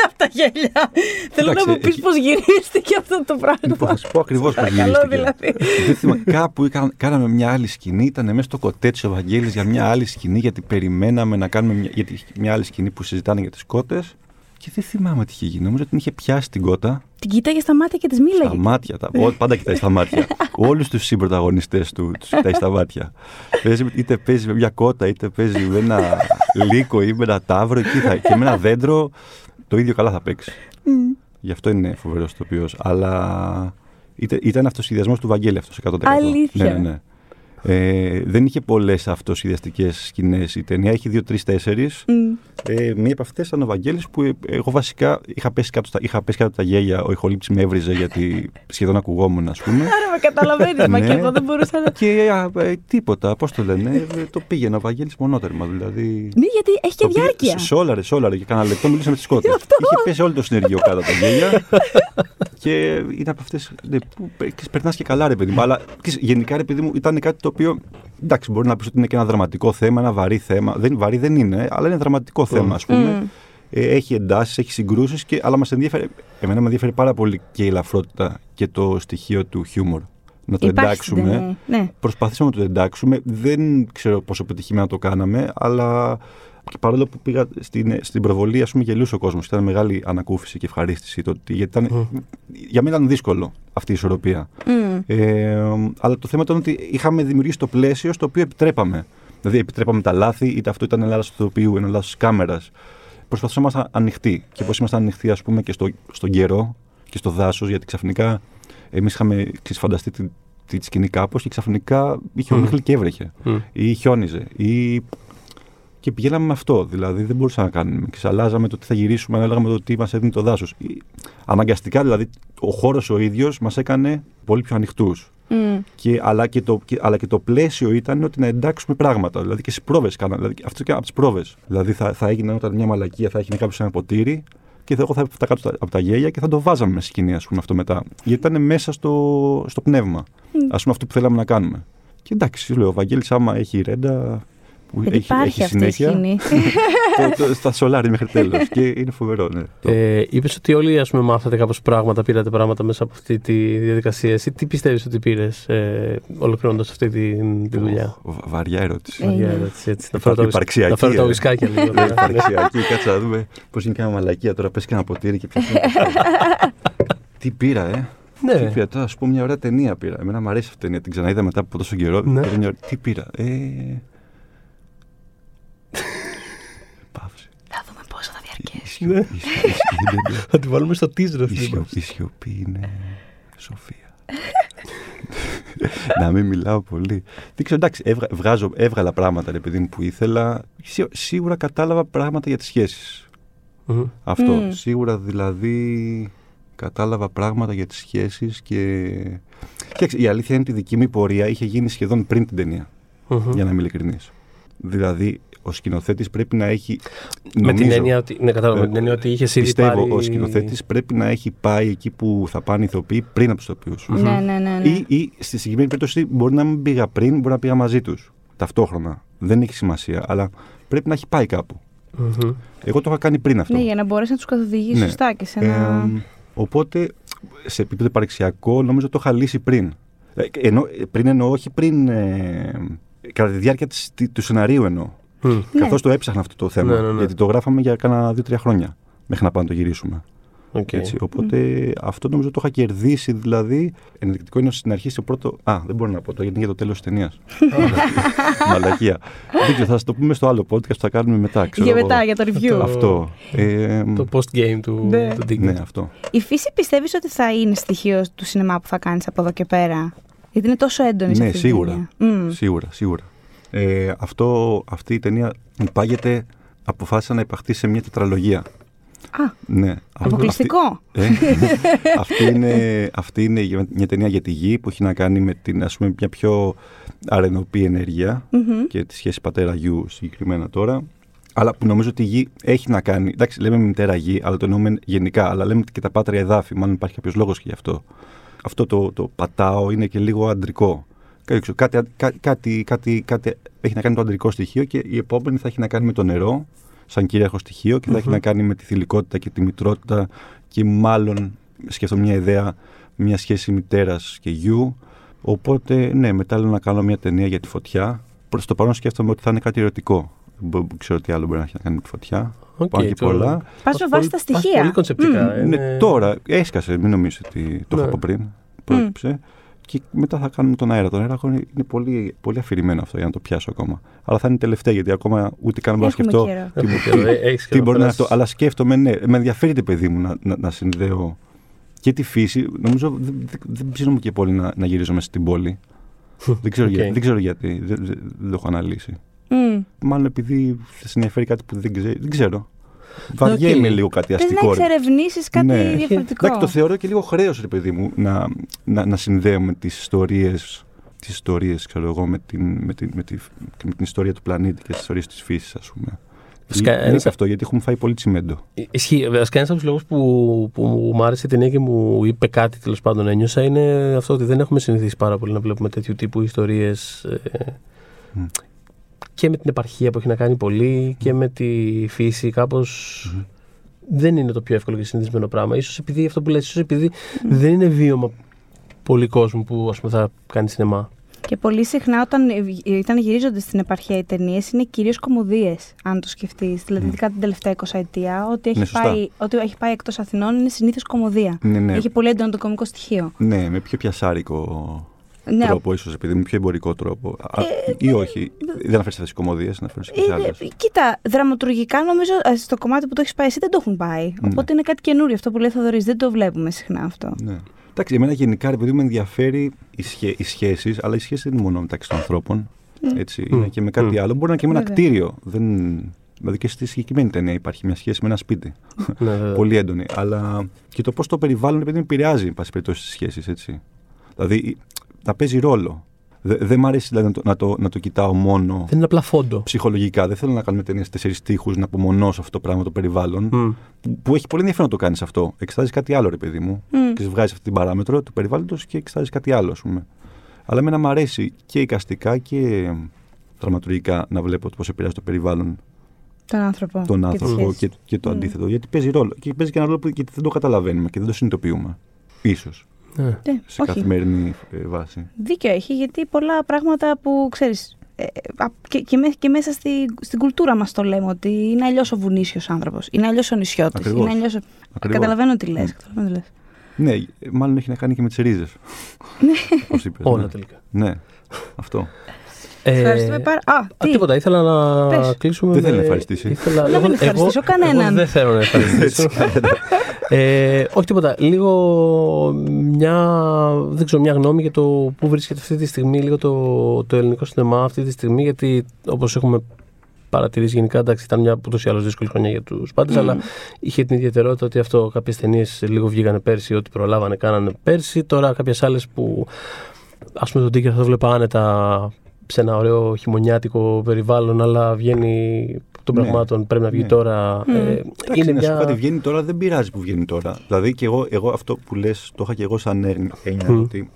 Από τα γέλια. Θέλω να Εντάξει, μου πεις εκεί- πώς γυρίστηκε αυτό το πράγμα. Λοιπόν, θα σου πω ακριβώς πώς Παρακαλώ, γυρίστηκε. δηλαδή. Δεν θυμάμαι, κάπου είχα- κάναμε μια άλλη σκηνή, ήταν μέσα στο κοτέτσι ο Βαγγέλης για μια άλλη σκηνή, γιατί περιμέναμε να κάνουμε μια, γιατί είχε μια άλλη σκηνή που συζητάνε για τις κότες. Και δεν θυμάμαι τι είχε γίνει. Νομίζω ότι την είχε πιάσει την κότα Την κοίταγε στα μάτια και της στα μίλαγε. μάτια. Τα, ό, πάντα κοιτάει στα μάτια. Όλους τους συμπροταγωνιστές του τους κοιτάει στα μάτια. Παίζει, είτε παίζει με μια κότα, είτε παίζει με ένα λύκο ή με ένα τάβρο. Εκεί θα, και με ένα δέντρο το ίδιο καλά θα παίξει. Γι' αυτό είναι φοβερός το Αλλά ήταν, ήταν αυτοσχεδιασμός του Βαγγέλη αυτός 100%. Αλήθεια. Ναι, ναι, ναι. Ε, δεν είχε πολλές αυτοσχεδιαστικές σκηνές η ταινία. Έχει δύο-τρει-τέσσερι. Μμ. Ε, μία από αυτές ήταν ο Βαγγέλης που ε, εγώ βασικά είχα πέσει κάτω, στα, είχα πέσει κάτω τα γέλια. Ο ηχολήπτη με έβριζε γιατί σχεδόν ακουγόμουν, ας πούμε. Άρα με καταλαβαίνεις, μα Ναι. και εγώ δεν μπορούσα να. και α, ε, τίποτα, πώς το λένε, ε, το πήγαινε ο Βαγγέλης μονότερμα. Δηλαδή. Ναι, γιατί έχει και Το πήγε- διάρκεια. Σε όλαρε, σε όλαρε. Και κάνα λεπτό μιλήσαμε με τι κότε. Γι' αυτό. Είχε πέσει όλο το συνεργείο κάτω από τα γέλια. και είναι από αυτές. Ναι, που περνάς και καλά, ρε παιδί μου. Αλλά ξέρεις, γενικά, ρε παιδί μου, ήταν κάτι το οποίο. Εντάξει, μπορεί να πεις ότι είναι και ένα δραματικό θέμα, ένα βαρύ θέμα. Δεν, βαρύ δεν είναι, αλλά είναι δραματικό θέμα, ας πούμε. Μμ. Ε, έχει εντάσεις, έχει συγκρούσεις, αλλά μας ενδιαφέρει. Εμένα με ενδιαφέρει πάρα πολύ και η ελαφρότητα και το στοιχείο του χιούμορ. Να το Υπάρχει στην εντάξουμε. ταινία. Ναι. Προσπαθήσαμε να το εντάξουμε. Δεν ξέρω πόσο πετυχημένα το κάναμε, αλλά και παρόλο που πήγα στην, στην προβολή, ας πούμε, γελούσε ο κόσμος. Ήταν μεγάλη ανακούφιση και ευχαρίστηση. Το, ότι- γιατί ήταν, Για μένα ήταν δύσκολο αυτή η ισορροπία. Μμ. Ε, αλλά το θέμα ήταν ότι είχαμε δημιουργήσει το πλαίσιο στο οποίο επιτρέπαμε. Δηλαδή, επιτρέπαμε τα λάθη, είτε αυτό ήταν λάθος του ηθοποιού, ένα λάθος τη κάμερας. Προσπαθούσαμε να είμαστε ανοιχτοί. Και πώς ήμασταν ανοιχτοί, ας πούμε, και στο, στον καιρό και στο δάσος, γιατί ξαφνικά εμείς είχαμε ξέρεις, φανταστεί τη, τη σκηνή κάπως και ξαφνικά είχε Μμ. ομίχλη και έβρεχε. Μμ. Ή χιόνιζε. Ή... Και πηγαίναμε με αυτό. Δηλαδή δεν μπορούσαμε να κάνουμε. Και αλλάζαμε το τι θα γυρίσουμε, ανάλογα με το τι μας έδινε το δάσος. Αναγκαστικά δηλαδή ο χώρος ο ίδιος μας έκανε πολύ πιο ανοιχτούς. Μμ. Και, αλλά, και το, και, αλλά και το πλαίσιο ήταν ότι να εντάξουμε πράγματα. Δηλαδή και στις πρόβες κάναμε. Δηλαδή, αυτό και από τις πρόβες. Δηλαδή θα, θα έγινε όταν μια μαλακία θα έγινε κάποιος ένα ποτήρι και θα, εγώ θα τα κάτω από τα γέλια και θα το βάζαμε με σκηνή, ας πούμε, αυτό μετά. Γιατί ήταν μέσα στο, στο πνεύμα. Α πούμε, αυτό που θέλαμε να κάνουμε. Και εντάξει, σου λέω, ο Βαγγέλης άμα έχει ρέντα. Που Δεν έχει, υπάρχει έχει αυτή η συνέχεια. σκηνή. το, το, θα σολάρει μέχρι τέλος. και είναι φοβερό, ναι. Το- Ε, Είπες ότι όλοι ας πούμε, μάθατε κάπως πράγματα, πήρατε πράγματα μέσα από αυτή τη διαδικασία. Εσύ τι πιστεύεις ότι πήρες ε, ολοκληρώνοντας αυτή τη, τη δουλειά; Βα- Βαριά ερώτηση. Ε, Βαριά ναι. ερώτηση, έτσι. Να φέρω τα, βυσ- Υπαρξιακή, να φέρω τα ε. βυσκάκια λίγο. Δεν υπαρξιακή, κάτσε να δούμε πώς είναι και ένα μαλακία τώρα. Πες και ένα ποτήρι και πιάσει. Τι πήρα, ε; Τι ναι. πήρα τώρα, ας πούμε, μια ωραία ταινία πήρα. Εμένα μου αρέσει αυτή η ταινία. Την ξαναείδα μετά από τόσο καιρό. Ναι. Πήρα μια ωραία- Τι πήρα, ε; Παύση. Θα δούμε πόσο θα διαρκέσει. Η σιωπή- η σιωπή- η σιωπή- Θα τη βάλουμε στο teaser η αυτή. σιωπή- Η σιωπή είναι σοφία. να μην μιλάω πολύ. Δεν ξέρω, εντάξει, έβγα, βγάζω, έβγαλα πράγματα, ρε παιδί μου, που ήθελα. Σί- Σίγουρα κατάλαβα πράγματα για τις σχέσεις. Μμμ. Αυτό. Μμ. Σίγουρα δηλαδή κατάλαβα πράγματα για τις σχέσεις και... Κοίταξε, η αλήθεια είναι ότι η δική μου πορεία είχε γίνει σχεδόν πριν την ταινία, Μμμ. για να είμαι ειλικρινής. Δηλαδή, ο σκηνοθέτης πρέπει να έχει... Με την νομίζω, έννοια ότι, ναι, κατάλαβα, ε, με την έννοια ότι είχε ήδη Πιστεύω, πάρει... ο σκηνοθέτης πρέπει να έχει πάει εκεί που θα πάνε οι ηθοποιοί πριν από τους ηθοποιούς. Ναι, ναι, ναι. ναι. Ή, ή στη συγκεκριμένη περίπτωση μπορεί να μην πήγα πριν, μπορεί να πήγα μαζί τους. Ταυτόχρονα. Δεν έχει σημασία, αλλά πρέπει να έχει πάει κάπου. Μμμ. Εγώ το είχα κάνει πριν αυτό. Ναι, για να μπορέσει να τους καθοδηγήσει Ναι. σωστά και σε ένα. Ε, οπότε, σε επίπεδο υπαρξιακό, νομίζω το είχα λύσει πριν. Ε, ενώ, πριν εννοώ, όχι πριν. Ε, κατά τη διάρκεια της, τη- του σεναρίου εννοώ. Μμ. Ναι. Καθώς το έψαχνα αυτό το θέμα. Ναι, ναι, ναι. Γιατί το γράφαμε για κάνα δύο-τρία χρόνια μέχρι να πάμε να το γυρίσουμε. Οκ. Έτσι, οπότε αυτό νομίζω το είχα κερδίσει δηλαδή. Ενδεικτικό είναι ότι στην αρχή στο πρώτο. Α, δεν μπορώ να πω το γιατί είναι για το τέλος της ταινίας. Μαλακία. δεν ξέρω, θα σας το πούμε στο άλλο podcast που θα κάνουμε μετά. Ξέρω Για εγώ. μετά, για το review. Αυτό. Ε, Το post-game του, Ναι. του Digger. ναι, αυτό. Η φύση πιστεύεις ότι θα είναι στοιχείο του σινεμά που θα κάνεις από εδώ και πέρα; Γιατί είναι τόσο έντονη σε Ναι, αυτή τη σίγουρα. ταινία. Μμ. Σίγουρα, σίγουρα. Ε, αυτό, αυτή η ταινία υπάγεται, αποφάσισα να υπαχθεί σε μια τετραλογία. Α, Ναι. αποκλειστικό. Αυτή, ε, αυτή, είναι, αυτή είναι για- μια ταινία για τη γη που έχει να κάνει με την, ας πούμε, μια πιο αρενοπή ενέργεια Μμμ. και τη σχέση πατέρα-γιου συγκεκριμένα τώρα. Αλλά που νομίζω ότι η γη έχει να κάνει. Εντάξει, λέμε μητέρα γη, αλλά το εννοούμε γενικά. Αλλά λέμε και τα πάτρια εδάφη. Μάλλον υπάρχει κάποιος λόγος και γι' αυτό. Αυτό το, το πατάω είναι και λίγο αντρικό. Κάτι, ξέρω, κάτι, κά- κάτι, κάτι, κάτι έχει να κάνει με το αντρικό στοιχείο και η επόμενη θα έχει να κάνει με το νερό, σαν κυρίαρχο στοιχείο, και θα έχει Μμμ. να κάνει με τη θηλυκότητα και τη μητρότητα και μάλλον σκέφτομαι μια ιδέα, μια σχέση μητέρας και γιου. Οπότε, ναι, μετά λέω να κάνω μια ταινία για τη φωτιά. Προς το παρόν σκέφτομαι ότι θα είναι κάτι ερωτικό. Δεν ξέρω τι άλλο μπορεί να έχει να κάνει με τη φωτιά. Οκ, Πάνω και το- πολλά. Πας με Πας βάση τα πολύ- πας στοιχεία. Πολύ κονσεπτικά. ε, Ναι, είναι- τώρα έσκασε, μην νομίζετε ότι το Ναι. είχα από πριν. Προέκυψε. Και μετά θα κάνουμε τον αέρα. Τον αέρα είναι είναι πολύ, πολύ αφηρημένο αυτό για να το πιάσω ακόμα. Αλλά θα είναι τελευταία γιατί ακόμα ούτε καν μπορώ να Έχουμε σκεφτώ καιρό. τι, Έχουμε καιρό, ε, έχεις τι καιρό, μπορεί να είναι περάσεις. αυτό. Αλλά σκέφτομαι, ναι, με ενδιαφέρει το παιδί μου να, να, να συνδέω και τη φύση. Νομίζω δεν, δεν, δεν ψήνομαι και πολύ να, να γυρίζω μέσα στην πόλη. δεν, ξέρω Οκ. γιατί, δεν ξέρω γιατί. Δεν, δεν- δεν το έχω αναλύσει. Μμ. Μάλλον επειδή σε ενδιαφέρει κάτι που δεν, ξέ, δεν ξέρω. Βαριέμαι οκ. λίγο κάτι Θες να αστικό. ρε. εξερευνήσεις κάτι Ναι. διαφορετικό. Εντάξει, το θεωρώ και λίγο χρέος, ρε παιδί μου, να, να, να συνδέουμε τις ιστορίες τις ιστορίες, ξέρω εγώ, με την, με, την, με, τη, και με την ιστορία του πλανήτη και τις ιστορίες της φύσης, ας πούμε. Φυσικά, Είναι ένας- και αυτό, γιατί έχουμε φάει πολύ τσιμέντο. Ισχύει. Βασικά, ένα από τους λόγους που, που μου άρεσε η ταινία και μου είπε κάτι τέλος πάντων ένιωσα είναι αυτό ότι δεν έχουμε συνηθίσει πάρα πολύ να βλέπουμε τέτοιου τύπου ιστορίες. Μμ. Και με την επαρχία που έχει να κάνει πολύ και με τη φύση. Κάπως. Δεν είναι το πιο εύκολο και συνηθισμένο πράγμα. Ίσως επειδή αυτό που λες, ίσως επειδή δεν είναι βίωμα πολύ κόσμου που ας πούμε, θα κάνει σινεμά. Και πολύ συχνά όταν, ε, όταν γυρίζονται στην επαρχία οι ταινίες είναι κυρίως κομμωδίες, αν το σκεφτείς. Δηλαδή, ειδικά την τελευταία 20 ετία, ό,τι Ναι, έχει, σωστά. πάει, ό,τι έχει πάει εκτός Αθηνών είναι συνήθως κομμωδία. Ναι, ναι. Έχει πολύ έντονο το κομικό στοιχείο. Ναι, με πιο πιασάρικο Ναι, τρόπο, ίσως επειδή με πιο εμπορικό τρόπο. Α, ή όχι. Δεν αναφέρει σε κομμωδίε, αναφέρει και σε Ε, άλλες. ε, κοίτα, δραματουργικά νομίζω ε, στο κομμάτι που το έχεις πάει εσύ δεν το έχουν πάει. Ναι. Οπότε είναι κάτι καινούριο αυτό που λέει Θοδωρής. Δεν το βλέπουμε συχνά αυτό. Ναι. Εντάξει, εμένα γενικά επειδή με ενδιαφέρει οι, σχέ, οι σχέσεις, αλλά οι σχέσεις δεν είναι μόνο μεταξύ των ανθρώπων. Έτσι, Μμ. είναι και με κάτι Μμ. άλλο. Μπορεί να είναι και με ένα Βέβαια. κτίριο. Δεν... Δηλαδή και στη συγκεκριμένη ταινία υπάρχει μια σχέση με ένα σπίτι. Ναι, βέβαια. Πολύ έντονη. Αλλά και το πώς το περιβάλλον επειδή με επηρεάζει, εν πάση περιπτώσει, τις σχέσεις. Έτσι. Δηλαδή να παίζει ρόλο. Δε- Δεν μ' αρέσει δηλαδή, να, το, να, το, να το κοιτάω μόνο Δεν είναι απλά φόντο. ψυχολογικά. Δεν θέλω να κάνουμε ταινίες τέσσερις τείχου, να απομονώσω αυτό το πράγμα το περιβάλλον. Μμ. Που, που έχει πολύ ενδιαφέρον να το κάνεις αυτό. Εξετάζεις κάτι άλλο, ρε παιδί μου. Μμ. Και βγάζεις αυτή την παράμετρο του περιβάλλοντος και εξετάζεις κάτι άλλο, ας πούμε. Αλλά εμένα μου αρέσει και εικαστικά και δραματουργικά να βλέπω πώς επηρεάζει το περιβάλλον Τον άνθρωπο. τον και τις άνθρωπο σχέσεις. και, και το Μμ. αντίθετο. Γιατί παίζει ρόλο. Και παίζει και ένα ρόλο που γιατί δεν το καταλαβαίνουμε και δεν το συνειδητοποιούμε. Ίσως, Ναι. Ναι, σε όχι. καθημερινή ε, βάση. Δίκιο έχει, γιατί πολλά πράγματα που ξέρεις. και, και, μέ- και μέσα στη, στην κουλτούρα μας το λέμε ότι είναι αλλιώς ο βουνίσιος άνθρωπος, είναι αλλιώς ο νησιώτης. Ακριβώς. Είναι αλλιώς... Ακριβώς. Καταλαβαίνω τι λες. Μμ. Ναι, ε, μάλλον έχει να κάνει και με τις ρίζες. Όπω είπε. Όλα ναι. τελικά. Ναι, αυτό. Ε, Ευχαριστούμε πάρα Α, Α, τι; τίποτα, ήθελα να Πες. κλείσουμε. Δεν με- θέλει να ευχαριστήσει. Ήθελα... Να μην εγώ- εγώ- ευχαριστήσω κανέναν. Εγώ δεν θέλω να ευχαριστήσω. Ε, όχι τίποτα. Λίγο μια, δεν ξέρω, μια γνώμη για το πού βρίσκεται αυτή τη στιγμή λίγο το, το ελληνικό σινεμά αυτή τη στιγμή. Γιατί όπως έχουμε παρατηρήσει γενικά, εντάξει, ήταν μια ούτως ή άλλως δύσκολη χρονιά για τους πάντες, αλλά είχε την ιδιαιτερότητα ότι αυτό κάποιες ταινίες λίγο βγήκανε πέρσι, ό,τι προλάβανε κάνανε πέρσι. Τώρα κάποιες άλλες που ας πούμε τον Τίκερ θα το βλέπα άνετα σε ένα ωραίο χειμωνιάτικο περιβάλλον, αλλά βγαίνει των Ναι. πραγμάτων, πρέπει να βγει Ναι. τώρα. Μμ. Ε, Εντάξει, είναι να σου πω μια. κάτι βγαίνει τώρα, δεν πειράζει που βγαίνει τώρα. Δηλαδή και εγώ, εγώ αυτό που λες, το είχα και εγώ σαν έννοια, έννοια Μμ. ότι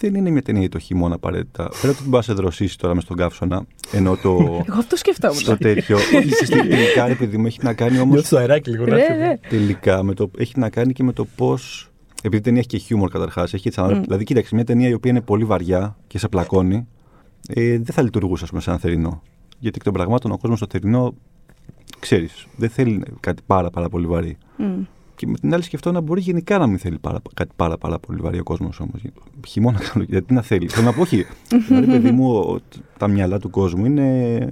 δεν είναι μια ταινία για το χειμώνα απαραίτητα. Πέρα ότι δεν μπορεί να σε δροσίσεις τώρα μες στον καύσωνα, ενώ το, Εγώ αυτό σκεφτόμουν. το τέτοιο. Όχι, στη- τελικά, ρε παιδί μου, έχει να κάνει όμω. Νιώθω το αεράκι λίγο. Ναι, ναι. Τελικά με το, έχει να κάνει και με το πώ. Επειδή η ταινία έχει και χιούμορ καταρχάς. Έχει έτσι, Μμ. Δηλαδή, κοίταξε, μια ταινία η οποία είναι πολύ βαριά και σε πλακώνει, ε, δεν θα λειτουργούσε, ας πούμε, σε ένα θερινό. Γιατί εκ των πραγμάτων ο κόσμος στο θερινό, ξέρεις, δεν θέλει κάτι πάρα, πάρα πολύ βαρύ. Μμ. Και με την άλλη σκεφτώ να μπορεί γενικά να μην θέλει πάρα, κάτι πάρα, πάρα πολύ βαρύ ο κόσμος όμως. Χειμώνα, καλό- γιατί να θέλει. Θέλω να πω, όχι. δηλαδή, παιδί μου, ο- τα μυαλά του κόσμου είναι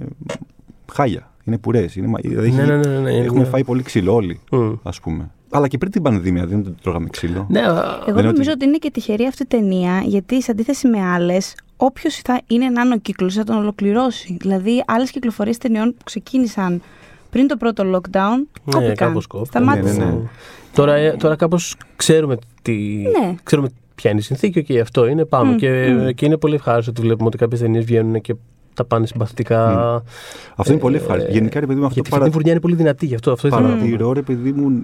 χάλια. Είναι πουρές. Είναι, μα- δηλαδή, Ναι, ναι, ναι, ναι, ναι, έχουμε είναι- φάει πολύ ξύλο όλοι, Μμ. ας πούμε. Αλλά και πριν την πανδημία δεν τρώγαμε ξύλο. Ναι, α, Εγώ Δεν είναι νομίζω ότι- ότι είναι και τυχερή αυτή η ταινία, γιατί σε αντίθεση με άλλες, όποιος θα είναι ένα άνω κύκλος θα τον ολοκληρώσει. Δηλαδή, άλλες κυκλοφορίες ταινιών που ξεκίνησαν πριν το πρώτο lockdown, ναι, κόπηκαν. κάπως κόπηκαν. Σταμάτησαν. Ναι, ναι, ναι. Τώρα, ε, τώρα κάπως ξέρουμε, τι, Ναι. ξέρουμε ποια είναι η συνθήκη και αυτό είναι. Πάμε. Μμ, και, μμ. και είναι πολύ ευχάριστο ότι βλέπουμε ότι κάποιες ταινίες βγαίνουν και τα πάνε συμπαθητικά. Αυτό είναι πολύ Ε, ευχάριστο. Γενικά, ρε παιδί μου, αυτό Γιατί η παρα... φετινή βουρνιά είναι πολύ δυνατή γι' αυτό. αυτό ήθελα να πω. παρατηρώ, ρε παιδί μου,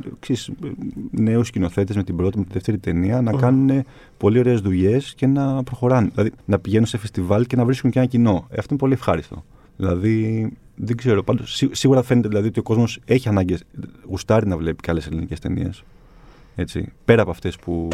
νέους σκηνοθέτες με την πρώτη, με τη δεύτερη ταινία να κάνουν πολύ ωραίες δουλειές και να προχωράνε. Δηλαδή να πηγαίνουν σε φεστιβάλ και να βρίσκουν και ένα κοινό. Ε, αυτό είναι πολύ ευχάριστο. Δηλαδή, δεν ξέρω. Πάντως, σί- σίγουρα φαίνεται δηλαδή, ότι ο κόσμος έχει ανάγκες, γουστάρει να βλέπει και άλλες ελληνικές ταινίες. Έτσι. Πέρα από αυτές που.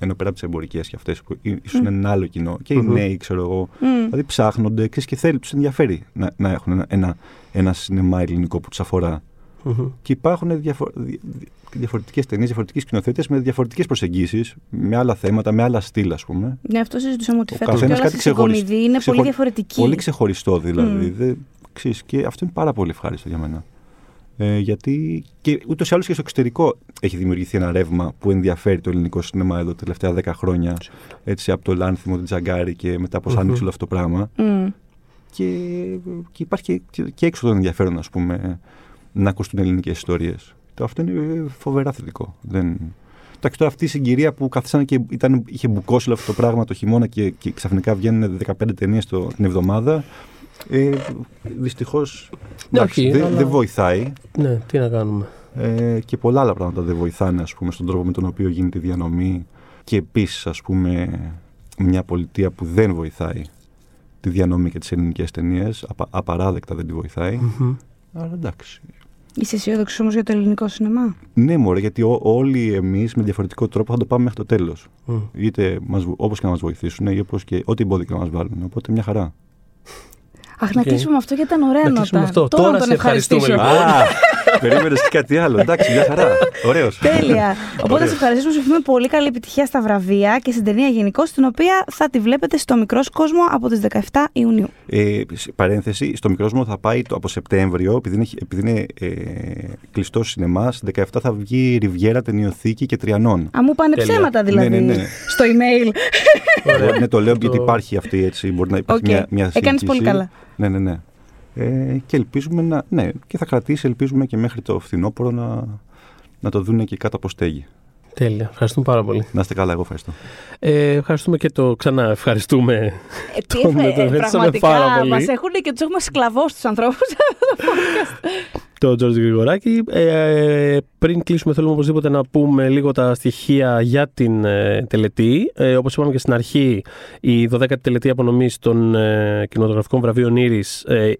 ενώ πέρα από τις εμπορικές και αυτές που ίσως είναι ένα άλλο κοινό. Και οι Μμμ. νέοι, ξέρω εγώ. Μμ. Δηλαδή ψάχνονται ξέρεις, και θέλει, τους ενδιαφέρει να, να έχουν ένα, ένα, ένα σινεμά ελληνικό που τους αφορά. Μμμ. Και υπάρχουν διαφο- δι- δι- διαφορετικές ταινίες, διαφορετικοί σκηνοθέτες με διαφορετικές προσεγγίσεις, με άλλα θέματα, με άλλα στυλ, ας πούμε. Ναι, αυτό συζητούσαμε ότι Ο φέτος καθένας και όλα κάτι στη ξεχωριστό. συγκομιδή είναι πολύ Ξεχωρι- διαφορετική. Πολύ ξεχωριστό δηλαδή. Μμ. Δεν, ξέρεις, και αυτό είναι πάρα πολύ ευχάριστο για μένα. Ε, γιατί και ούτως ή άλλως και στο εξωτερικό έχει δημιουργηθεί ένα ρεύμα που ενδιαφέρει το ελληνικό σινεμά εδώ τα τελευταία 10 χρόνια. Έτσι, από το Λάνθιμο, τον Τζαγκάρη και μετά πώ άνοιξε όλο αυτό το πράγμα. Μμ. Και, και υπάρχει και, και έξω το ενδιαφέρον, ας πούμε, να ακουστούν ελληνικές ιστορίες. Αυτό είναι φοβερά θετικό. Δεν... Εντάξει, τώρα αυτή η συγκυρία που κάθισαν και ήταν, είχε μπουκώσει όλο αυτό το πράγμα το χειμώνα και, και ξαφνικά βγαίνουν 15 ταινίες την εβδομάδα. Ε, Δυστυχώς Ναι, όχι, δεν αλλά- δεν βοηθάει. Ναι, τι να κάνουμε. Ε, και πολλά άλλα πράγματα δεν βοηθάνε ας πούμε, στον τρόπο με τον οποίο γίνεται η διανομή. Και επίσης, ας πούμε, μια πολιτεία που δεν βοηθάει τη διανομή και τις ελληνικές ταινίες. Απα, απαράδεκτα δεν τη βοηθάει. Μμμ. Αλλά εντάξει. Είσαι αισιόδοξος όμως για το ελληνικό σινεμά; Ναι, μωρέ, γιατί ό- όλοι εμείς με διαφορετικό τρόπο θα το πάμε μέχρι το τέλος. Μμ. Είτε όπως και να μας βοηθήσουν ή όπως και ό,τι εμπόδιο και να μας βάλουν. Οπότε μια χαρά. Αχ, να Οκ. κλείσουμε με αυτό γιατί ήταν ωραία Να νότα. κλείσουμε με αυτό. Τώρα, Τώρα να τον σε ευχαριστούμε, ευχαριστήσω. λοιπόν. Α, περίμενες και κάτι άλλο. Εντάξει, μια χαρά. Ωραίος. Τέλεια. Οπότε Ωραία. σε ευχαριστήσουμε, σου εύχομαι πολύ καλή επιτυχία στα βραβεία και στην ταινία γενικώς, την οποία θα τη βλέπετε στο Μικρόκοσμο από τις 17 Ιουνίου. Ε, σε παρένθεση, στο μικρό μου θα πάει το, από Σεπτέμβριο, επειδή είναι, επειδή είναι ε, κλειστό σινεμά, 17 θα βγει Ριβιέρα, Ταινιοθήκη και Τριανών. Α, μου πάνε Τέλεια. ψέματα δηλαδή Ναι, ναι, ναι. στο email. Ε, ναι, το λέω Το- γιατί υπάρχει αυτή έτσι. Μπορεί να υπάρχει Οκ. μια, μια Έκανες σύγχυση. πολύ καλά. Ναι, ναι, ναι. Ε, και ελπίζουμε να. Ναι, και θα κρατήσει, ελπίζουμε και μέχρι το φθινόπωρο να, να το δούνε και κάτω από στέγη. Τέλεια. Ευχαριστούμε πάρα πολύ. Να είστε καλά, εγώ ευχαριστώ. Ε, ευχαριστούμε και το ξανά. Ευχαριστούμε. Ε, τι Τον- εφε- τον ε, ευχαριστούμε πραγματικά πάρα πολύ. μας έχουν και τους έχουμε σκλαβώσει τους ανθρώπους. τον Τζόρτζ Γρηγοράκη. Ε, πριν κλείσουμε, θέλουμε οπωσδήποτε να πούμε λίγο τα στοιχεία για την ε, τελετή. Ε, Όπως είπαμε και στην αρχή, η 12η τελετή απονομή των ε, κινηματογραφικών βραβείων Ήρης ε,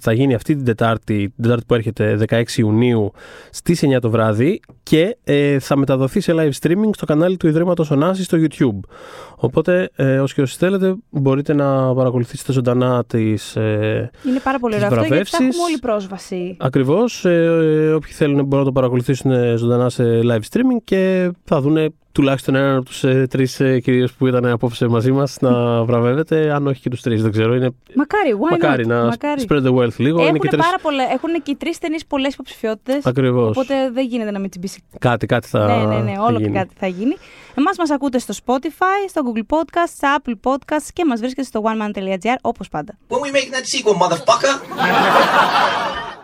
θα γίνει αυτή την Τετάρτη, την Τετάρτη που έρχεται 16 Ιουνίου στις 9 το βράδυ και ε, θα μεταδοθεί σε live streaming στο κανάλι του Ιδρύματος Ωνάση στο YouTube. Οπότε ε, όσοι και όσοι θέλετε μπορείτε να παρακολουθήσετε ζωντανά τις, ε, Είναι πάρα πολύ Τις ωραίο αυτό γιατί θα βραβεύσεις. έχουμε όλη πρόσβαση. Ακριβώς. Ε, όποιοι θέλουν μπορούν να το παρακολουθήσουν ε, ζωντανά σε live streaming και θα δουν τουλάχιστον έναν από τους ε, τρεις ε, κυρίω που ήταν απόψε μαζί μας να βραβεύεται. Αν όχι και τους τρεις, δεν ξέρω. Είναι Μακάρι, why μακάρι not? να Μακάρι. spread the wealth λίγο. είναι Έχουν, και τρεις... πάρα πολλά, έχουν και οι τρεις ταινίε πολλές υποψηφιότητες. Ακριβώς. Οπότε δεν γίνεται να μην τσιμπήσει. Κάτι, κάτι θα. ναι, ναι, ναι, θα όλο και γίνει. κάτι θα γίνει. Εμάς μας ακούτε στο Spotify, στο Google Podcast, στα Apple Podcasts και μας βρίσκεται στο oneman.gr όπως πάντα. When we make that sequel, motherfucker!